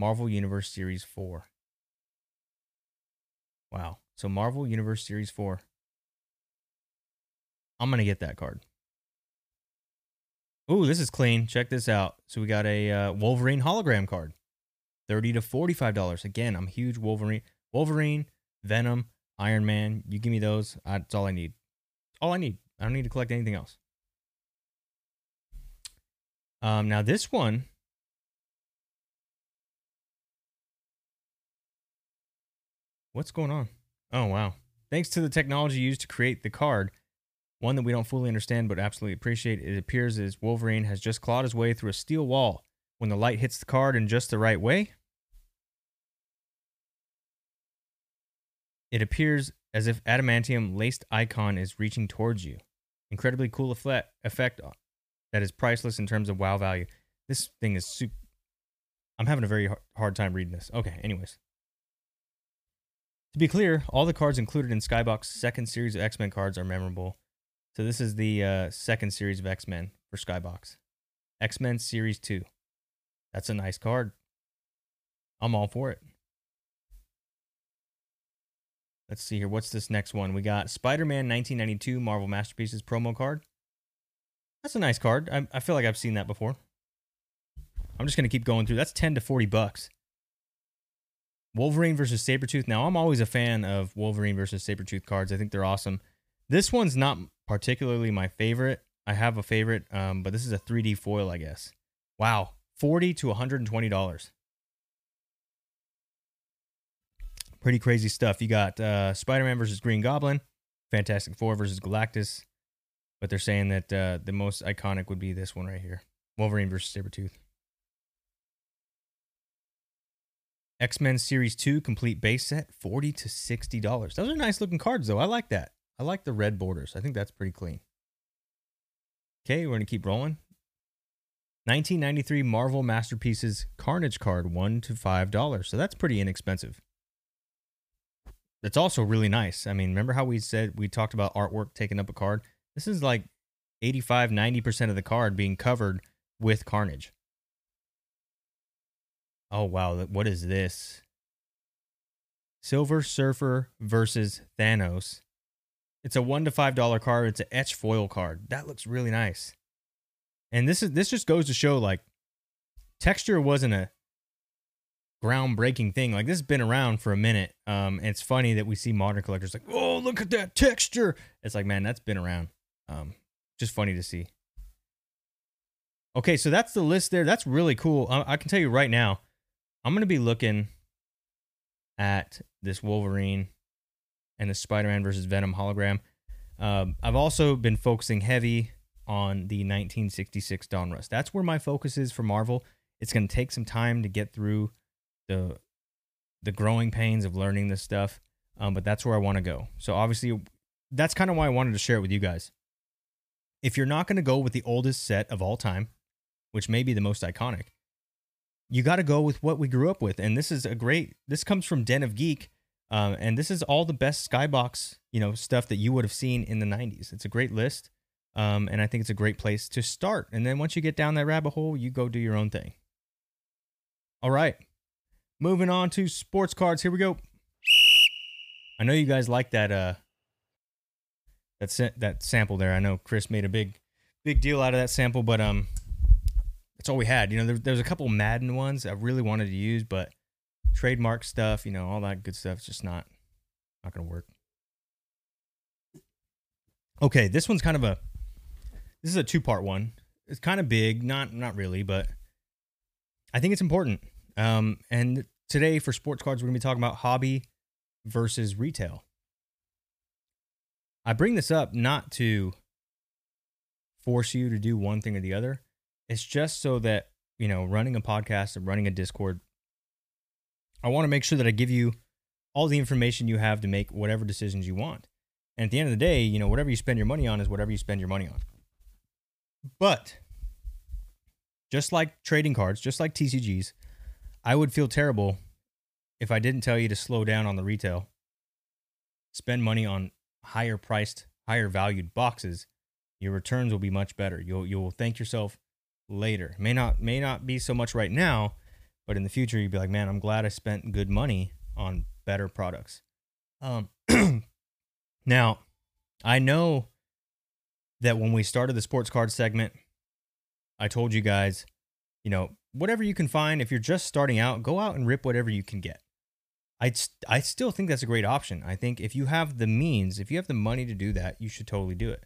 Marvel Universe Series 4. Wow. So Marvel Universe Series 4. I'm going to get that card. Ooh, this is clean. Check this out. So we got a uh, Wolverine hologram card. 30 to $45. Again, I'm huge Wolverine. Wolverine, Venom, Iron Man. You give me those. That's all I need. All I need. I don't need to collect anything else. Um, now this one. What's going on? Oh wow. Thanks to the technology used to create the card, one that we don't fully understand but absolutely appreciate, it appears as Wolverine has just clawed his way through a steel wall. When the light hits the card in just the right way, it appears as if adamantium laced icon is reaching towards you. Incredibly cool effect, that is priceless in terms of wow value. This thing is super. I'm having a very hard time reading this. Okay, anyways. To be clear, all the cards included in Skybox's second series of X Men cards are memorable. So this is the uh, second series of X Men for Skybox. X Men Series 2. That's a nice card. I'm all for it. Let's see here. What's this next one? We got Spider Man 1992 Marvel Masterpieces promo card. That's a nice card. I, I feel like I've seen that before. I'm just going to keep going through. That's 10 to 40 bucks. Wolverine versus Sabretooth. Now, I'm always a fan of Wolverine versus Sabretooth cards. I think they're awesome. This one's not particularly my favorite. I have a favorite, um, but this is a 3D foil, I guess. Wow. 40 to $120. Pretty crazy stuff. You got uh, Spider Man versus Green Goblin, Fantastic Four versus Galactus, but they're saying that uh, the most iconic would be this one right here Wolverine versus Sabretooth. X Men Series 2 complete base set, 40 to $60. Those are nice looking cards, though. I like that. I like the red borders. I think that's pretty clean. Okay, we're going to keep rolling. 1993 Marvel Masterpieces Carnage card, 1 to $5. So that's pretty inexpensive. That's also really nice. I mean, remember how we said we talked about artwork taking up a card? This is like 85, 90% of the card being covered with Carnage. Oh, wow. What is this? Silver Surfer versus Thanos. It's a one to five dollar card. It's an etch foil card. That looks really nice. And this is this just goes to show like texture wasn't a groundbreaking thing. Like this has been around for a minute. Um, and it's funny that we see modern collectors like, oh, look at that texture. It's like, man, that's been around. Um, just funny to see. Okay, so that's the list there. That's really cool. I, I can tell you right now, I'm gonna be looking at this Wolverine and the Spider-Man versus Venom hologram. Um, I've also been focusing heavy on the 1966 Donruss. That's where my focus is for Marvel. It's going to take some time to get through the the growing pains of learning this stuff, um, but that's where I want to go. So obviously, that's kind of why I wanted to share it with you guys. If you're not going to go with the oldest set of all time, which may be the most iconic, you got to go with what we grew up with. And this is a great. This comes from Den of Geek, um, and this is all the best Skybox, you know, stuff that you would have seen in the '90s. It's a great list, um, and I think it's a great place to start. And then once you get down that rabbit hole, you go do your own thing. All right, moving on to sports cards. Here we go. I know you guys like that. Uh, that sa- that sample there. I know Chris made a big, big deal out of that sample, but um, that's all we had. You know, there, there's a couple Madden ones I really wanted to use, but trademark stuff, you know, all that good stuff. It's just not not gonna work. Okay, this one's kind of a this is a two part one. It's kind of big, not not really, but I think it's important. Um, and today for sports cards, we're gonna be talking about hobby versus retail. I bring this up not to force you to do one thing or the other. It's just so that, you know, running a podcast and running a Discord, I want to make sure that I give you all the information you have to make whatever decisions you want. And at the end of the day, you know, whatever you spend your money on is whatever you spend your money on. But just like trading cards, just like TCGs, I would feel terrible if I didn't tell you to slow down on the retail, spend money on higher priced, higher valued boxes, your returns will be much better. You'll you'll thank yourself later. May not may not be so much right now, but in the future you'd be like, man, I'm glad I spent good money on better products. Um, now, I know that when we started the sports card segment, I told you guys, you know, whatever you can find, if you're just starting out, go out and rip whatever you can get. I I still think that's a great option. I think if you have the means, if you have the money to do that, you should totally do it.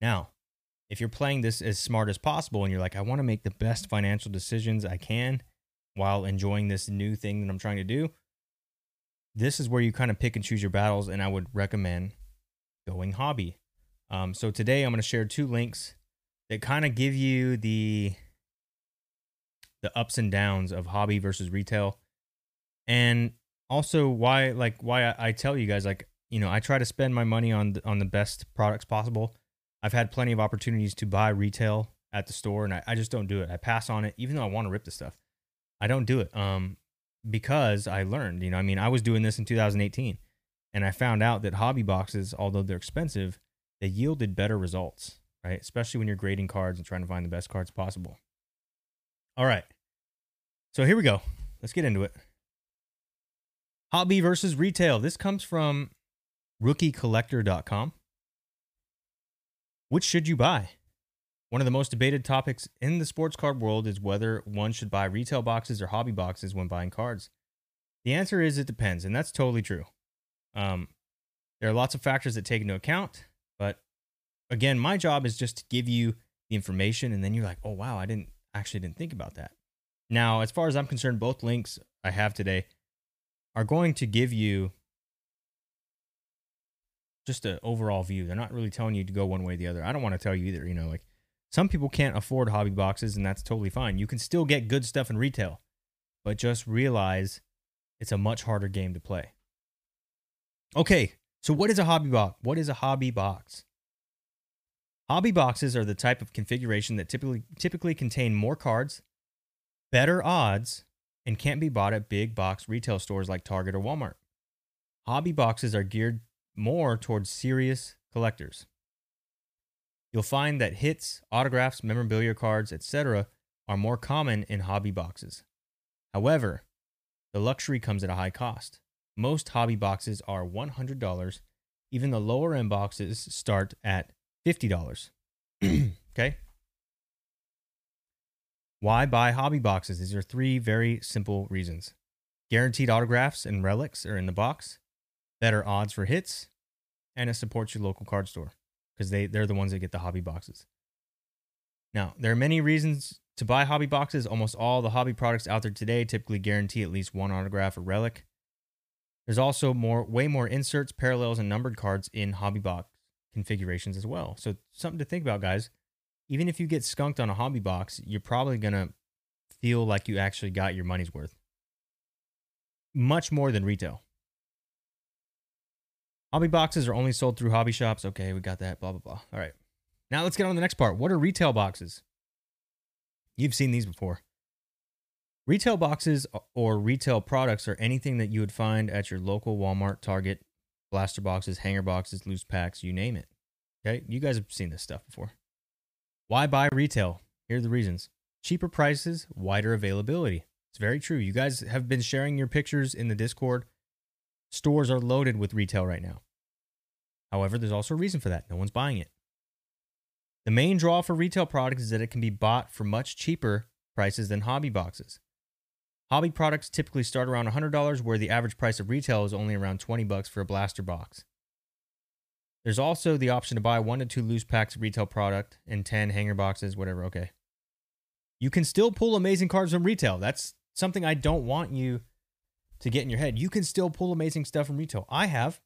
Now, if you're playing this as smart as possible and you're like, I want to make the best financial decisions I can while enjoying this new thing that I'm trying to do, this is where you kind of pick and choose your battles. And I would recommend going hobby. Um, so today I'm going to share two links that kind of give you the the ups and downs of hobby versus retail and also why like why I, I tell you guys like you know i try to spend my money on the, on the best products possible i've had plenty of opportunities to buy retail at the store and I, I just don't do it. I pass on it even though i want to rip the stuff. I don't do it um because i learned you know i mean i was doing this in 2018 and i found out that hobby boxes although they're expensive they yielded better results right? Especially when you're grading cards and trying to find the best cards possible. All right. So here we go. Let's get into it. Hobby versus retail. This comes from rookiecollector.com. Which should you buy? One of the most debated topics in the sports card world is whether one should buy retail boxes or hobby boxes when buying cards. The answer is it depends, and that's totally true. Um, there are lots of factors that take into account, but again, my job is just to give you the information, and then you're like, oh wow, I didn't actually didn't think about that. Now, as far as I'm concerned, both links I have today are going to give you just an overall view. They're not really telling you to go one way or the other. I don't want to tell you either. You know, like some people can't afford hobby boxes, and that's totally fine. You can still get good stuff in retail, but just realize it's a much harder game to play. Okay, so what is a hobby box? What is a hobby box? Hobby boxes are the type of configuration that typically typically contain more cards, better odds, and can't be bought at big box retail stores like Target or Walmart. Hobby boxes are geared more towards serious collectors. You'll find that hits, autographs, memorabilia cards, etc. are more common in hobby boxes. However, the luxury comes at a high cost. Most hobby boxes are $100. Even the lower end boxes start at $50. okay? Why buy hobby boxes? These are three very simple reasons. Guaranteed autographs and relics are in the box, better odds for hits, and it supports your local card store because they, they're the ones that get the hobby boxes. Now, there are many reasons to buy hobby boxes. Almost all the hobby products out there today typically guarantee at least one autograph or relic. There's also more, way more inserts, parallels, and numbered cards in hobby box configurations as well. So something to think about, guys even if you get skunked on a hobby box, you're probably going to feel like you actually got your money's worth. Much more than retail. Hobby boxes are only sold through hobby shops. Okay, we got that. Blah, blah, blah. All right. Now let's get on to the next part. What are retail boxes? You've seen these before. Retail boxes or retail products are anything that you would find at your local Walmart, Target, blaster boxes, hanger boxes, loose packs, you name it. Okay, you guys have seen this stuff before. Why buy retail? Here are the reasons cheaper prices, wider availability. It's very true. You guys have been sharing your pictures in the Discord. Stores are loaded with retail right now. However, there's also a reason for that. No one's buying it. The main draw for retail products is that it can be bought for much cheaper prices than hobby boxes. Hobby products typically start around $100 where the average price of retail is only around 20 bucks for a blaster box. There's also the option to buy 1 to 2 loose packs of retail product and 10 hanger boxes, whatever, okay. You can still pull amazing cards from retail. That's something I don't want you to get in your head. You can still pull amazing stuff from retail. I have.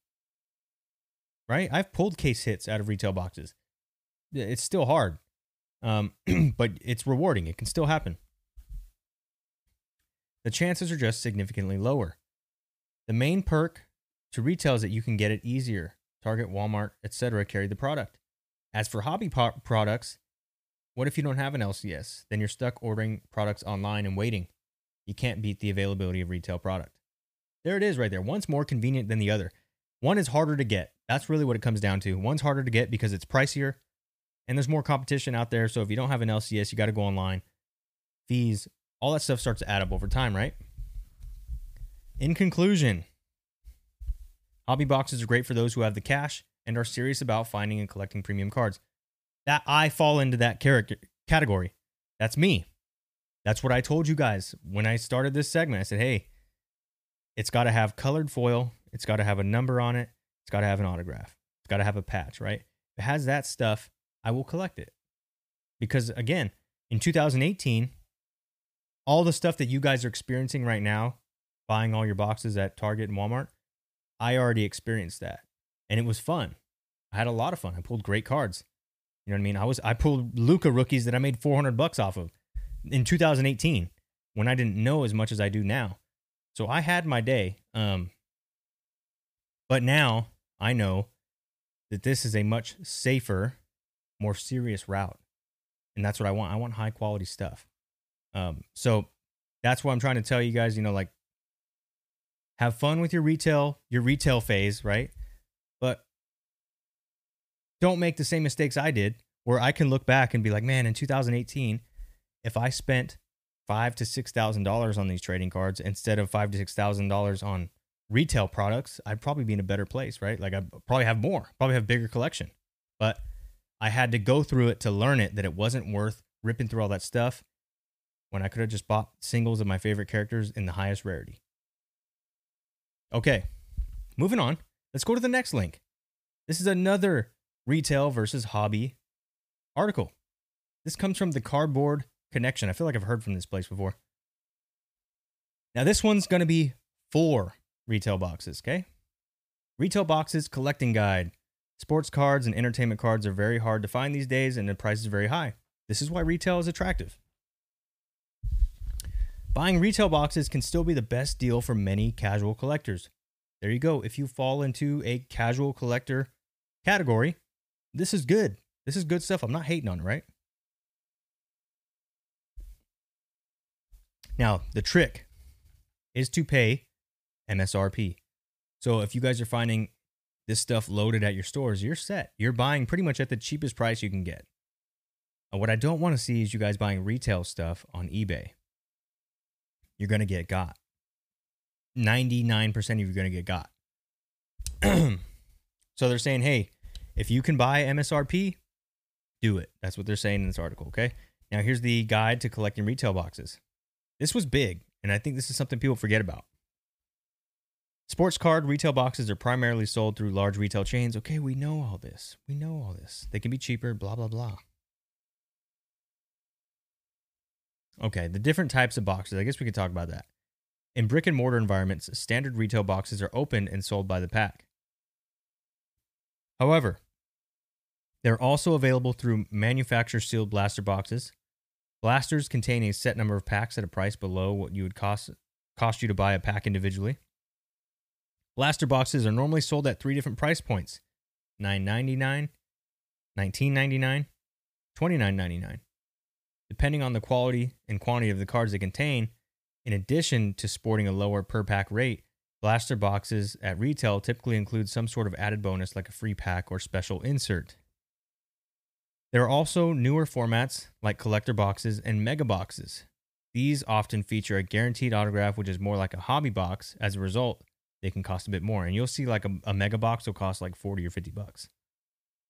Right? I've pulled case hits out of retail boxes. It's still hard. Um, but it's rewarding. It can still happen. The chances are just significantly lower. The main perk to retail is that you can get it easier. Target, Walmart, etc. carry the product. As for hobby po- products, what if you don't have an LCS? Then you're stuck ordering products online and waiting. You can't beat the availability of retail product. There it is right there. One's more convenient than the other. One is harder to get. That's really what it comes down to. One's harder to get because it's pricier and there's more competition out there. So if you don't have an LCS, you got to go online. Fees, all that stuff starts to add up over time, right? In conclusion, hobby boxes are great for those who have the cash and are serious about finding and collecting premium cards. That I fall into that character category. That's me. That's what I told you guys when I started this segment. I said, "Hey, it's got to have colored foil. It's got to have a number on it. It's got to have an autograph. It's got to have a patch, right? If it has that stuff, I will collect it. Because again, in 2018, all the stuff that you guys are experiencing right now, buying all your boxes at Target and Walmart, I already experienced that. And it was fun. I had a lot of fun. I pulled great cards. You know what I mean? I was I pulled Luka rookies that I made 400 bucks off of in 2018 when I didn't know as much as I do now. So I had my day. Um but now I know that this is a much safer more serious route. And that's what I want. I want high quality stuff. Um, so that's what I'm trying to tell you guys, you know, like have fun with your retail, your retail phase, right? But don't make the same mistakes I did where I can look back and be like, man, in 2018, if I spent five to six thousand dollars on these trading cards instead of five to six thousand dollars on retail products, I'd probably be in a better place, right? Like I probably have more, probably have bigger collection. But I had to go through it to learn it that it wasn't worth ripping through all that stuff when I could have just bought singles of my favorite characters in the highest rarity. Okay, moving on. Let's go to the next link. This is another retail versus hobby article. This comes from the Cardboard Connection. I feel like I've heard from this place before. Now, this one's going to be for retail boxes, okay? Retail boxes collecting guide. Sports cards and entertainment cards are very hard to find these days, and the price is very high. This is why retail is attractive. Buying retail boxes can still be the best deal for many casual collectors. There you go. If you fall into a casual collector category, this is good. This is good stuff. I'm not hating on it, right? Now, the trick is to pay MSRP. So if you guys are finding this stuff loaded at your stores, you're set. You're buying pretty much at the cheapest price you can get. And what I don't want to see is you guys buying retail stuff on eBay. You're going to get got. 99% of you are going to get got. so they're saying, hey, if you can buy MSRP, do it. That's what they're saying in this article, okay? Now, here's the guide to collecting retail boxes. This was big, and I think this is something people forget about. Sports card retail boxes are primarily sold through large retail chains. Okay, we know all this. We know all this. They can be cheaper, blah, blah, blah. Okay, the different types of boxes. I guess we could talk about that. In brick and mortar environments, standard retail boxes are opened and sold by the pack. However, they're also available through manufacturer sealed blaster boxes. Blasters contain a set number of packs at a price below what you would cost cost you to buy a pack individually. Blaster boxes are normally sold at three different price points $9.99, $19.99, $29.99. Depending on the quality and quantity of the cards they contain, in addition to sporting a lower per pack rate, blaster boxes at retail typically include some sort of added bonus like a free pack or special insert. There are also newer formats like collector boxes and mega boxes. These often feature a guaranteed autograph, which is more like a hobby box. As a result, they can cost a bit more. And you'll see like a, a mega box will cost like 40 or 50 bucks.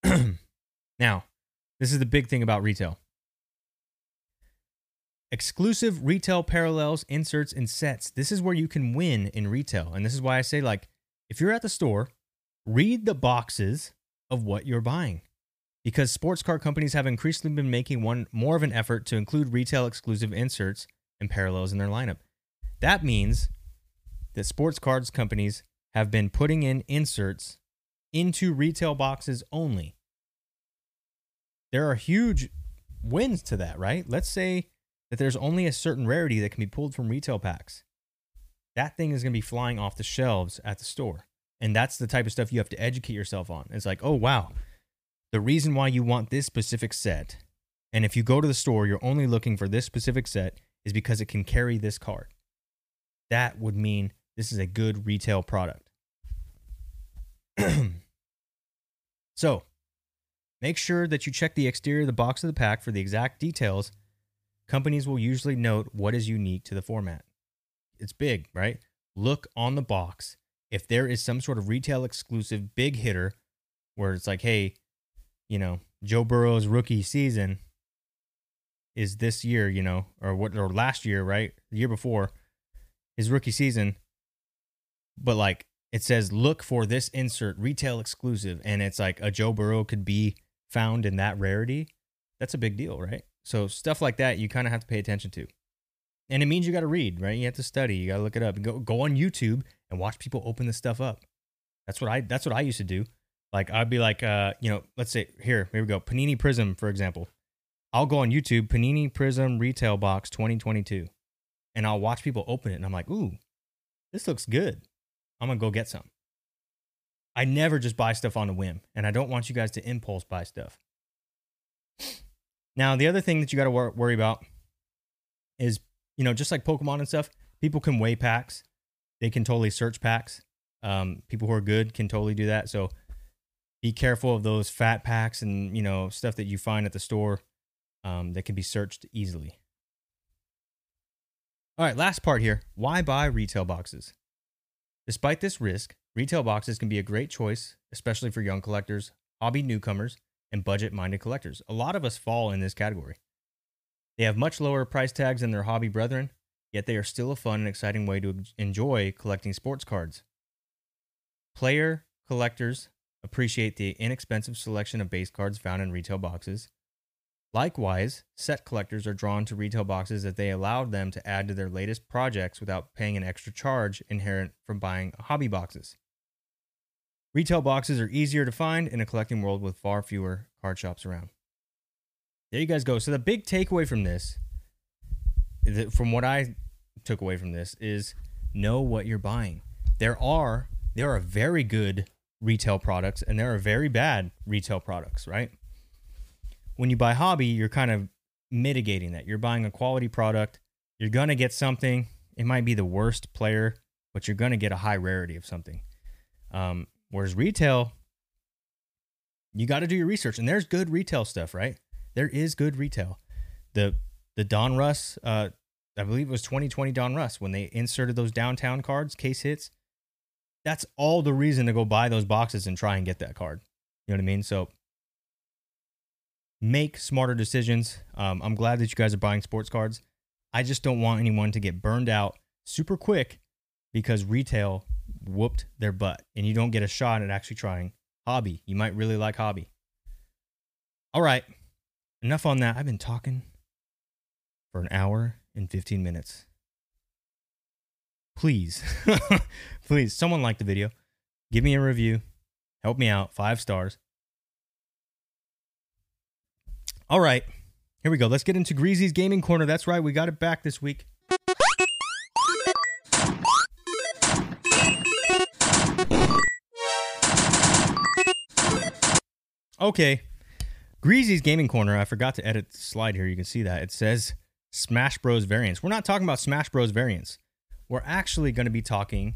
now, this is the big thing about retail. exclusive retail parallels, inserts, and sets. This is where you can win in retail. And this is why I say, like, if you're at the store, read the boxes of what you're buying. Because sports car companies have increasingly been making one more of an effort to include retail exclusive inserts and parallels in their lineup. That means that sports cards companies have been putting in inserts into retail boxes only. There are huge wins to that, right? Let's say that there's only a certain rarity that can be pulled from retail packs. That thing is going to be flying off the shelves at the store. And that's the type of stuff you have to educate yourself on. It's like, oh, wow, the reason why you want this specific set, and if you go to the store, you're only looking for this specific set, is because it can carry this card. That would mean this is a good retail product. so, make sure that you check the exterior of the box of the pack for the exact details. Companies will usually note what is unique to the format. It's big, right? Look on the box. If there is some sort of retail exclusive big hitter where it's like, hey, you know, Joe Burrow's rookie season is this year, you know, or what, or last year, right? The year before his rookie season. But like it says, look for this insert retail exclusive, and it's like a Joe Burrow could be found in that rarity. That's a big deal, right? So stuff like that you kind of have to pay attention to. And it means you got to read, right? You have to study. You got to look it up. Go go on YouTube and watch people open this stuff up. That's what I that's what I used to do. Like I'd be like, uh, you know, let's say here, here we go. Panini Prism, for example. I'll go on YouTube, Panini Prism Retail Box 2022, and I'll watch people open it, and I'm like, ooh, this looks good. I'm gonna go get some. I never just buy stuff on a whim, and I don't want you guys to impulse buy stuff. Now, the other thing that you got to wor- worry about is, you know, just like Pokemon and stuff, people can weigh packs. They can totally search packs. Um, people who are good can totally do that. So be careful of those fat packs and you know stuff that you find at the store um, that can be searched easily. All right, last part here. Why buy retail boxes? Despite this risk, retail boxes can be a great choice, especially for young collectors, hobby newcomers, and budget minded collectors. A lot of us fall in this category. They have much lower price tags than their hobby brethren, yet they are still a fun and exciting way to enjoy collecting sports cards. Player collectors appreciate the inexpensive selection of base cards found in retail boxes. Likewise, set collectors are drawn to retail boxes that they allow them to add to their latest projects without paying an extra charge inherent from buying hobby boxes. Retail boxes are easier to find in a collecting world with far fewer card shops around. There you guys go. So, the big takeaway from this, from what I took away from this, is know what you're buying. There are there are very good retail products and there are very bad retail products, right? When you buy hobby, you're kind of mitigating that. You're buying a quality product. You're going to get something. It might be the worst player, but you're going to get a high rarity of something. Um, whereas retail, you got to do your research, and there's good retail stuff, right? There is good retail. The the Donruss, uh, I believe it was 2020 Donruss when they inserted those downtown cards, case hits that's all the reason to go buy those boxes and try and get that card. You know what I mean? So make smarter decisions. Um, I'm glad that you guys are buying sports cards. I just don't want anyone to get burned out super quick because retail whooped their butt and you don't get a shot at actually trying hobby. You might really like hobby. All right. Enough on that. I've been talking for an hour and 15 minutes please, please, someone like the video. Give me a review. Help me out. Five stars. All right. Here we go. Let's get into Greasy's Gaming Corner. That's right. We got it back this week. Okay. Greasy's Gaming Corner. I forgot to edit the slide here. You can see that. It says Smash Bros. variants. We're not talking about Smash Bros. variants we're actually going to be talking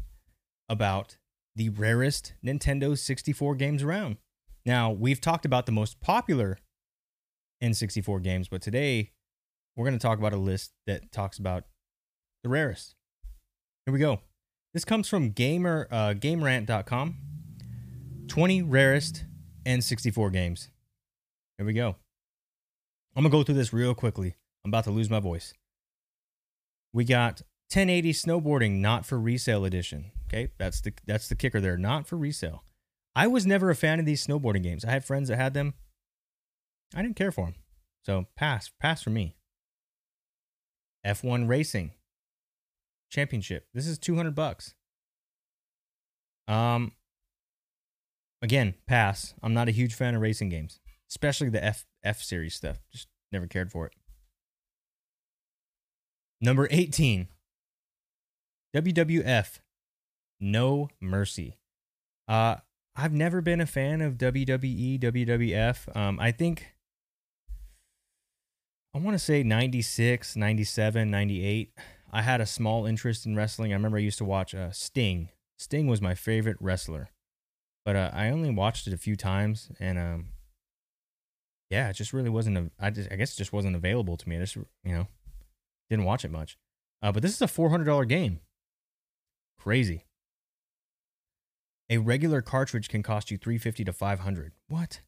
about the rarest Nintendo 64 games around. Now, we've talked about the most popular N64 games, but today we're going to talk about a list that talks about the rarest. Here we go. This comes from gamer uh, gamerant.com. 20 rarest N64 games. Here we go. I'm going to go through this real quickly. I'm about to lose my voice. We got 1080 snowboarding not for resale edition. Okay, that's the that's the kicker there, not for resale. I was never a fan of these snowboarding games. I had friends that had them. I didn't care for them. So pass, pass for me. F1 Racing Championship. This is 200 bucks. Um again, pass. I'm not a huge fan of racing games, especially the F F series stuff. Just never cared for it. Number 18. WWF No Mercy. Uh I've never been a fan of WWE, WWF. Um I think I want to say 96, 97, 98. I had a small interest in wrestling. I remember I used to watch uh, Sting. Sting was my favorite wrestler. But uh, I only watched it a few times and um yeah, it just really wasn't a, I just I guess it just wasn't available to me. I just, you know, didn't watch it much. Uh, but this is a $400 game. Crazy. A regular cartridge can cost you 350 to 500. What?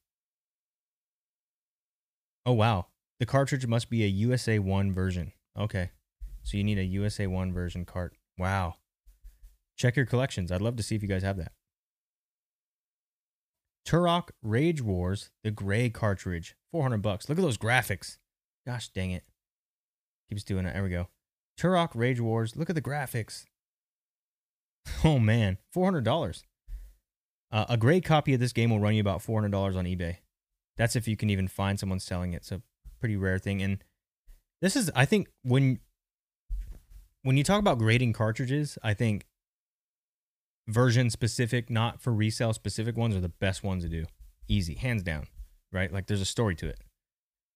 Oh wow. The cartridge must be a USA 1 version. Okay. So you need a USA 1 version cart. Wow. Check your collections. I'd love to see if you guys have that. Turok Rage Wars, the gray cartridge, 400 bucks. Look at those graphics. Gosh dang it. Keeps doing it. There we go. Turok Rage Wars. Look at the graphics. Oh man, $400. Uh, a gray copy of this game will run you about $400 on eBay. That's if you can even find someone selling it. A pretty rare thing. And this is, I think, when when you talk about grading cartridges, I think version specific, not for resale specific ones, are the best ones to do. Easy, hands down. Right? Like there's a story to it.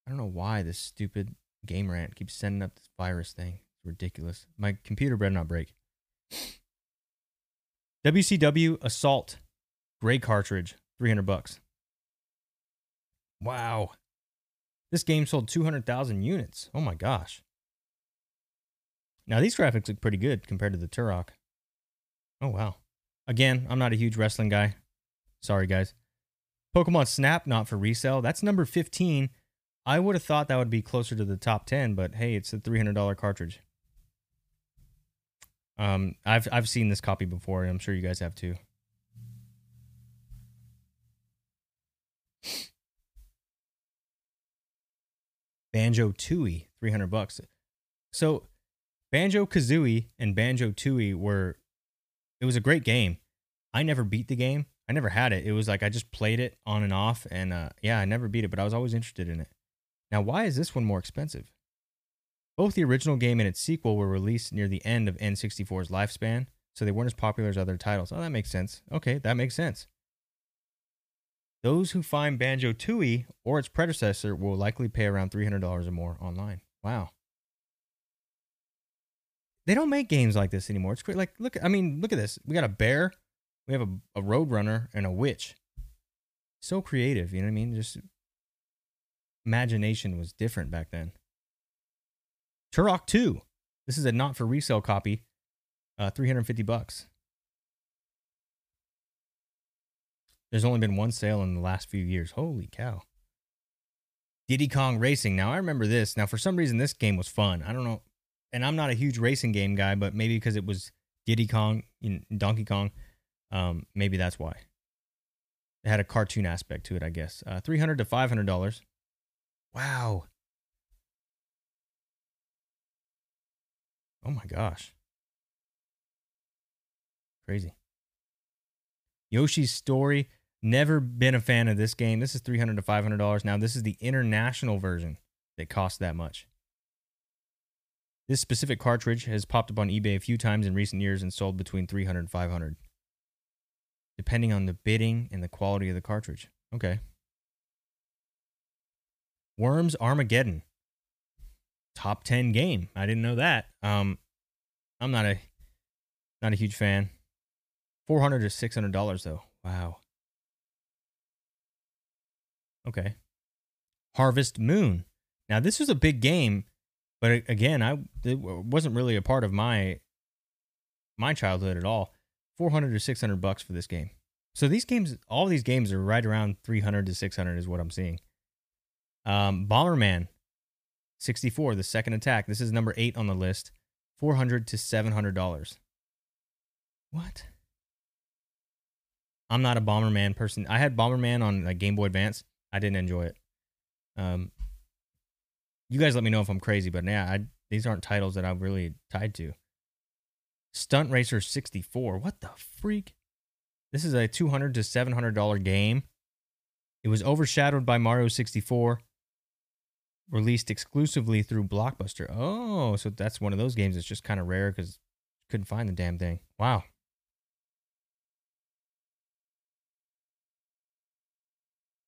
I don't know why this stupid game rant keeps sending up this virus thing. It's ridiculous. My computer better not break. WCW Assault Gray cartridge, 300 bucks. Wow. This game sold 200,000 units. Oh my gosh. Now these graphics look pretty good compared to the Turok. Oh wow. Again, I'm not a huge wrestling guy. Sorry guys. Pokemon Snap not for resale. That's number 15. I would have thought that would be closer to the top 10, but hey, it's a $300 cartridge. Um I've I've seen this copy before and I'm sure you guys have too. Banjo Tooie, 300 bucks. So Banjo Kazooie and Banjo Tooie were, it was a great game. I never beat the game. I never had it. It was like I just played it on and off. And uh, yeah, I never beat it, but I was always interested in it. Now, why is this one more expensive? Both the original game and its sequel were released near the end of N64's lifespan, so they weren't as popular as other titles. Oh, that makes sense. Okay, that makes sense. Those who find Banjo Tooie or its predecessor will likely pay around $300 or more online. Wow. They don't make games like this anymore. It's great. Like, look, I mean, look at this. We got a bear, we have a, a roadrunner, and a witch. So creative, you know what I mean? Just imagination was different back then. Turok 2. This is a not for resale copy. Uh, 350 bucks. There's only been one sale in the last few years. Holy cow. Diddy Kong Racing. Now, I remember this. Now, for some reason, this game was fun. I don't know. And I'm not a huge racing game guy, but maybe because it was Diddy Kong, Donkey Kong, um, maybe that's why. It had a cartoon aspect to it, I guess. Uh, 300 to $500. Wow. Oh my gosh. Crazy. Yoshi's Story. Never been a fan of this game. This is 300 to five hundred dollars. Now this is the international version that costs that much. This specific cartridge has popped up on eBay a few times in recent years and sold between 300 and 500 depending on the bidding and the quality of the cartridge. Okay. Worms Armageddon. Top 10 game. I didn't know that. Um I'm not a not a huge fan. 400 to 600 dollars though. Wow. Okay. Harvest Moon. Now this was a big game, but again, I it wasn't really a part of my my childhood at all. 400 to 600 bucks for this game. So these games, all these games are right around 300 to 600 is what I'm seeing. Um, Bomberman 64, the second attack. This is number eight on the list. four hundred to seven hundred dollars. What? I'm not a Bomberman person. I had Bomberman on like Game Boy Advance. I didn't enjoy it. Um, you guys let me know if I'm crazy, but yeah, I, these aren't titles that I'm really tied to. Stunt Racer 64. What the freak? This is a 200 to 700 dollar game. It was overshadowed by Mario 64, released exclusively through Blockbuster. Oh, so that's one of those games that's just kind of rare because couldn't find the damn thing. Wow.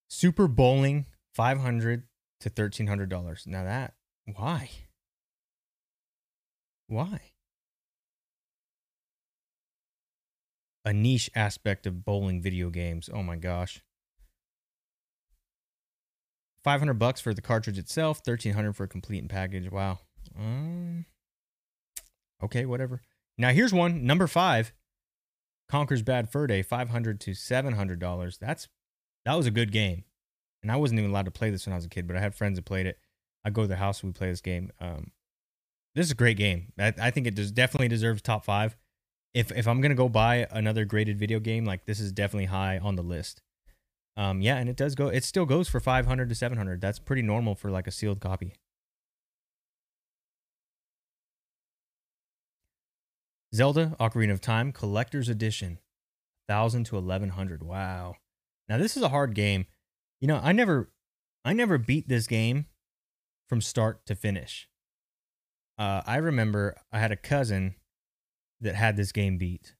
Super Bowling, 500 to $1,300. Now that, why? Why? A niche aspect of bowling video games. Oh my gosh. 500 bucks for the cartridge itself, 1300 for a complete and package. Wow. Um, okay, whatever. Now here's one, number 5. Conker's Bad Fur Day, 500 to $700. That's that was a good game. And I wasn't even allowed to play this when I was a kid, but I had friends that played it. I go to their house we play this game. Um, this is a great game. I, I think it does definitely deserves top five. If if I'm gonna go buy another graded video game, like this is definitely high on the list. Um, yeah, and it does go. It still goes for 500 to 700. That's pretty normal for like a sealed copy. Zelda Ocarina of Time Collector's Edition, thousand to 1100. Wow. Now this is a hard game. You know, I never, I never beat this game from start to finish. Uh, I remember I had a cousin that had this game beat,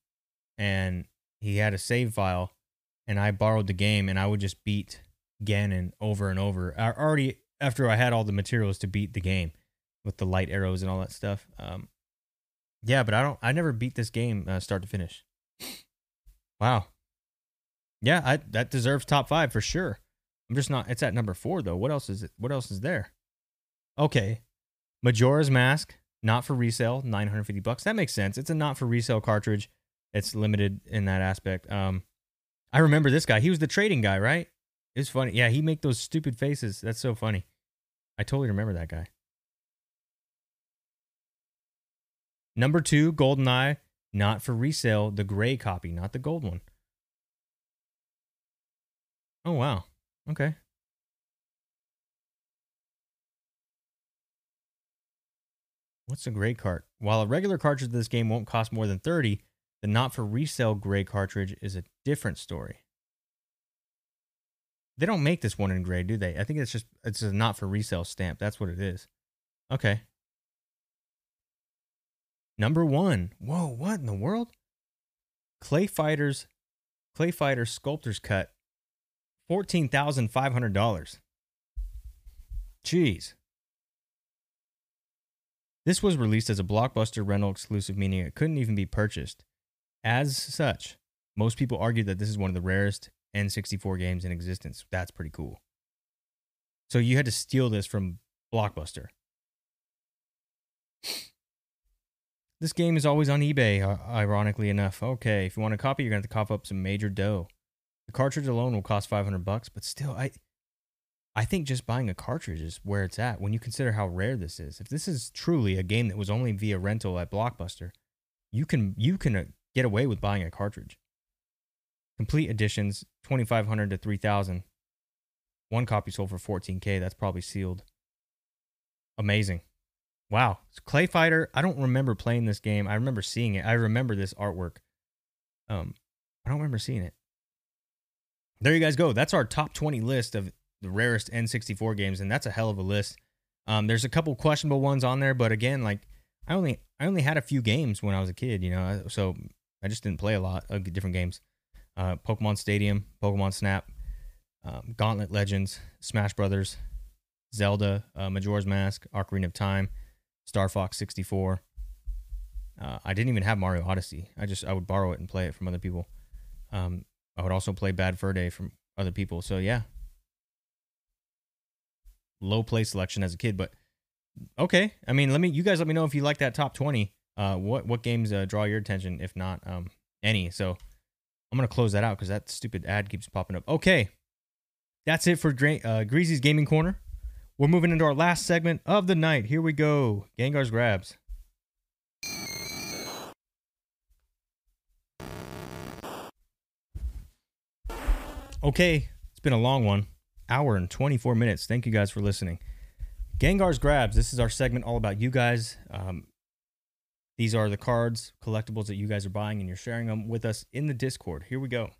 and he had a save file, and I borrowed the game, and I would just beat Ganon over and over. I already after I had all the materials to beat the game with the light arrows and all that stuff. Um, yeah, but I don't. I never beat this game uh, start to finish. Wow. Yeah, I that deserves top five for sure. I'm just not. It's at number four though. What else is it? What else is there? Okay, Majora's Mask, not for resale, 950 bucks. That makes sense. It's a not for resale cartridge. It's limited in that aspect. Um, I remember this guy. He was the trading guy, right? It's funny. Yeah, he make those stupid faces. That's so funny. I totally remember that guy. Number two, GoldenEye, not for resale, the gray copy, not the gold one. Oh wow. Okay. What's a gray cart? While a regular cartridge of this game won't cost more than 30, the not for resale gray cartridge is a different story. They don't make this one in gray, do they? I think it's just it's a not for resale stamp. That's what it is. Okay. Number one. Whoa, what in the world? Clay Fighters, Clay Fighter Sculptor's Cut, fourteen thousand five hundred dollars. Jeez. This was released as a blockbuster rental exclusive, meaning it couldn't even be purchased. As such, most people argue that this is one of the rarest N64 games in existence. That's pretty cool. So you had to steal this from Blockbuster. This game is always on eBay, ironically enough. Okay, if you want a copy, you're going to have to cough up some major dough. The cartridge alone will cost 500 bucks, but still I I think just buying a cartridge is where it's at when you consider how rare this is. If this is truly a game that was only via rental at Blockbuster, you can you can uh, get away with buying a cartridge. Complete editions 2500 to 3000. One copy sold for 14k, that's probably sealed. Amazing. Wow. Clay Fighter, I don't remember playing this game. I remember seeing it. I remember this artwork. Um I don't remember seeing it. There you guys go. That's our top 20 list of the rarest N64 games, and that's a hell of a list. Um, there's a couple questionable ones on there, but again, like I only I only had a few games when I was a kid, you know, so I just didn't play a lot of different games. Uh, Pokemon Stadium, Pokemon Snap, um, Gauntlet Legends, Smash Brothers, Zelda, uh, Majora's Mask, Ocarina of Time, Star Fox 64. Uh, I didn't even have Mario Odyssey. I just I would borrow it and play it from other people. Um, I would also play Bad Fur Day from other people. So yeah, low play selection as a kid, but okay. I mean, let me you guys let me know if you like that top twenty. Uh, what what games uh, draw your attention, if not um, any? So I'm gonna close that out because that stupid ad keeps popping up. Okay, that's it for Dra- uh, Greasy's Gaming Corner. We're moving into our last segment of the night. Here we go. Gengar's grabs. Okay, it's been a long one, hour and 24 minutes. Thank you guys for listening. Gengar's grabs. This is our segment all about you guys. Um, these are the cards, collectibles that you guys are buying, and you're sharing them with us in the Discord. Here we go.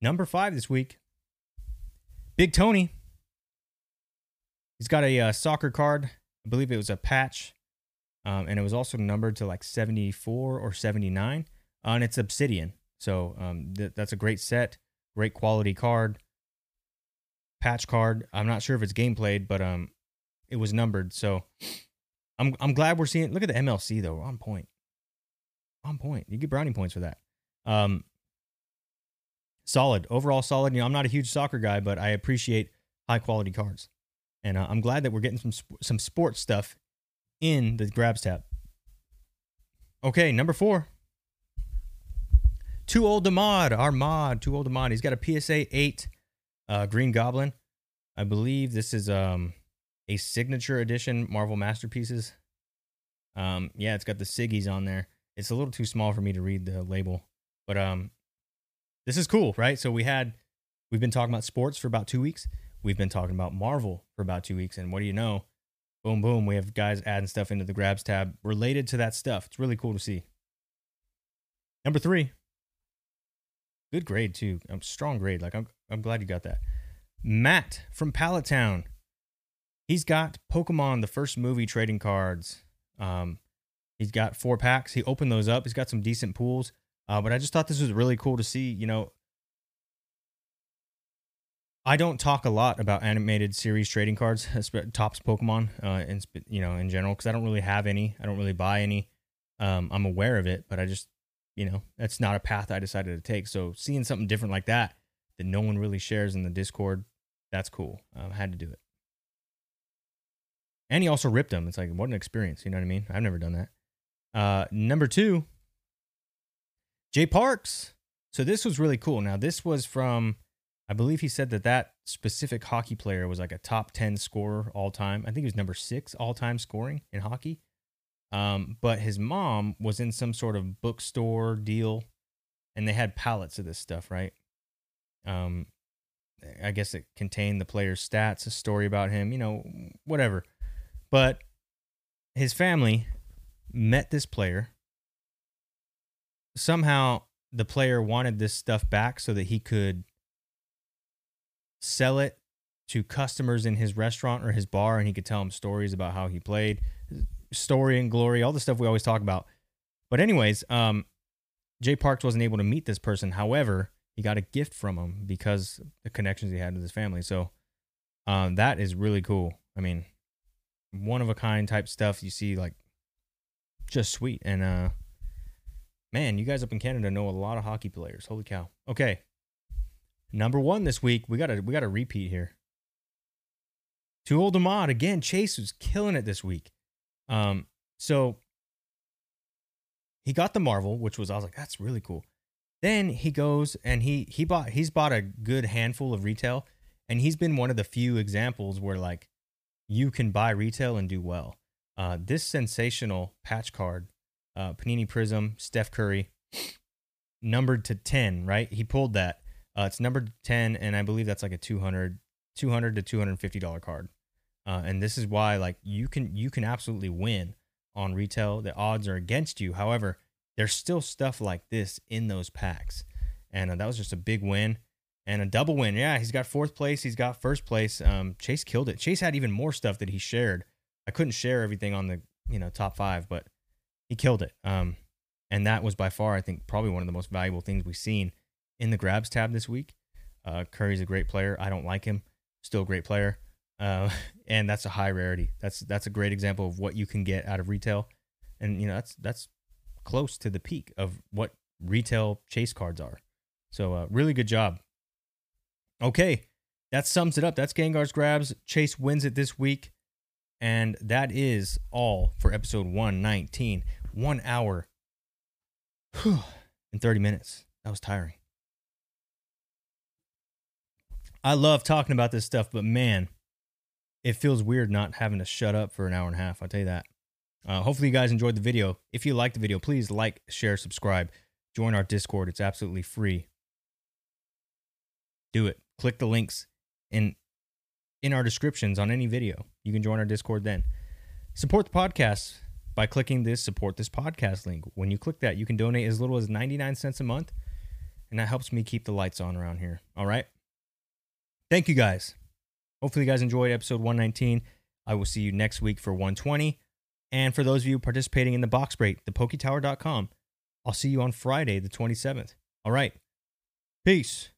Number five this week Big Tony. He's got a uh, soccer card. I believe it was a patch. Um, and it was also numbered to like 74 or 79. Uh, and it's Obsidian. So um, th- that's a great set, great quality card. Patch card. I'm not sure if it's game played, but um, it was numbered. So I'm I'm glad we're seeing. Look at the MLC though. we're On point. On point. You get brownie points for that. Um, solid overall solid. You know, I'm not a huge soccer guy, but I appreciate high quality cards, and uh, I'm glad that we're getting some some sports stuff in the grabs tab. Okay, number four. Too old to mod. Our mod. Too old to mod. He's got a PSA eight uh, Green Goblin. I believe this is um a signature edition Marvel Masterpieces. Um, yeah, it's got the Siggies on there. It's a little too small for me to read the label, but um, this is cool, right? So we had we've been talking about sports for about two weeks. We've been talking about Marvel for about two weeks, and what do you know? Boom, boom. We have guys adding stuff into the grabs tab related to that stuff. It's really cool to see. Number three, good grade too. Um, strong grade. Like I'm, I'm glad you got that. Matt from Pallet Town. He's got Pokemon, the first movie trading cards. Um, he's got four packs. He opened those up. He's got some decent pools. Uh, but I just thought this was really cool to see. You know, I don't talk a lot about animated series trading cards, Topps Pokemon, uh, and you know, in general, because I don't really have any. I don't really buy any. Um, I'm aware of it, but I just, you know, that's not a path I decided to take. So seeing something different like that that no one really shares in the Discord, that's cool. I had to do it. And he also ripped them. It's like, what an experience. You know what I mean? I've never done that. Uh, number two, Jay Parks. So this was really cool. Now, this was from, I believe he said that that specific hockey player was like a top 10 scorer all time. I think he was number six all time scoring in hockey. Um, but his mom was in some sort of bookstore deal and they had pallets of this stuff, right? Um, I guess it contained the player's stats, a story about him, you know, whatever. But his family met this player. Somehow the player wanted this stuff back so that he could sell it to customers in his restaurant or his bar and he could tell them stories about how he played, story and glory, all the stuff we always talk about. But anyways, um Jay Parks wasn't able to meet this person. However, he got a gift from him because the connections he had with his family. So um, that is really cool. I mean, one of a kind type stuff you see like just sweet. And uh man you guys up in canada know a lot of hockey players. Holy cow. Okay. Number one this week we got a we got a repeat here. Too old to mod again chase was killing it this week. Um so he got the marvel which was i was like that's really cool. Then he goes and he he bought he's bought a good handful of retail and he's been one of the few examples where like you can buy retail and do well. Uh, this sensational patch card, uh, Panini Prism, Steph Curry, numbered to 10, right? He pulled that. Uh, it's numbered to 10, and I believe that's like a 200, 200 to $250 card. Uh, and this is why like you can you can absolutely win on retail. The odds are against you. However, there's still stuff like this in those packs, and uh, that was just a big win and a double win. Yeah, he's got fourth place. He's got first place. Um, Chase killed it. Chase had even more stuff that he shared. I couldn't share everything on the you know top five, but he killed it. Um, and that was by far, I think, probably one of the most valuable things we've seen in the grabs tab this week. Uh, Curry's a great player. I don't like him. Still a great player. Uh, and that's a high rarity. That's that's a great example of what you can get out of retail, and you know that's that's close to the peak of what retail chase cards are. So uh, really good job Okay, that sums it up. That's Gengar's grabs. Chase wins it this week. And that is all for episode 119. One hour and 30 minutes. That was tiring. I love talking about this stuff, but man, it feels weird not having to shut up for an hour and a half. I'll tell you that. Uh, hopefully, you guys enjoyed the video. If you liked the video, please like, share, subscribe, join our Discord. It's absolutely free. do it. Click the links in in our descriptions on any video. You can join our Discord then. Support the podcast by clicking this support this podcast link. When you click that, you can donate as little as 99 cents a month, and that helps me keep the lights on around here. All right? Thank you guys. Hopefully you guys enjoyed episode 119. I will see you next week for 120. And for those of you participating in the box break, thepoketower.com, I'll see you on Friday, the 27th. All right. Peace.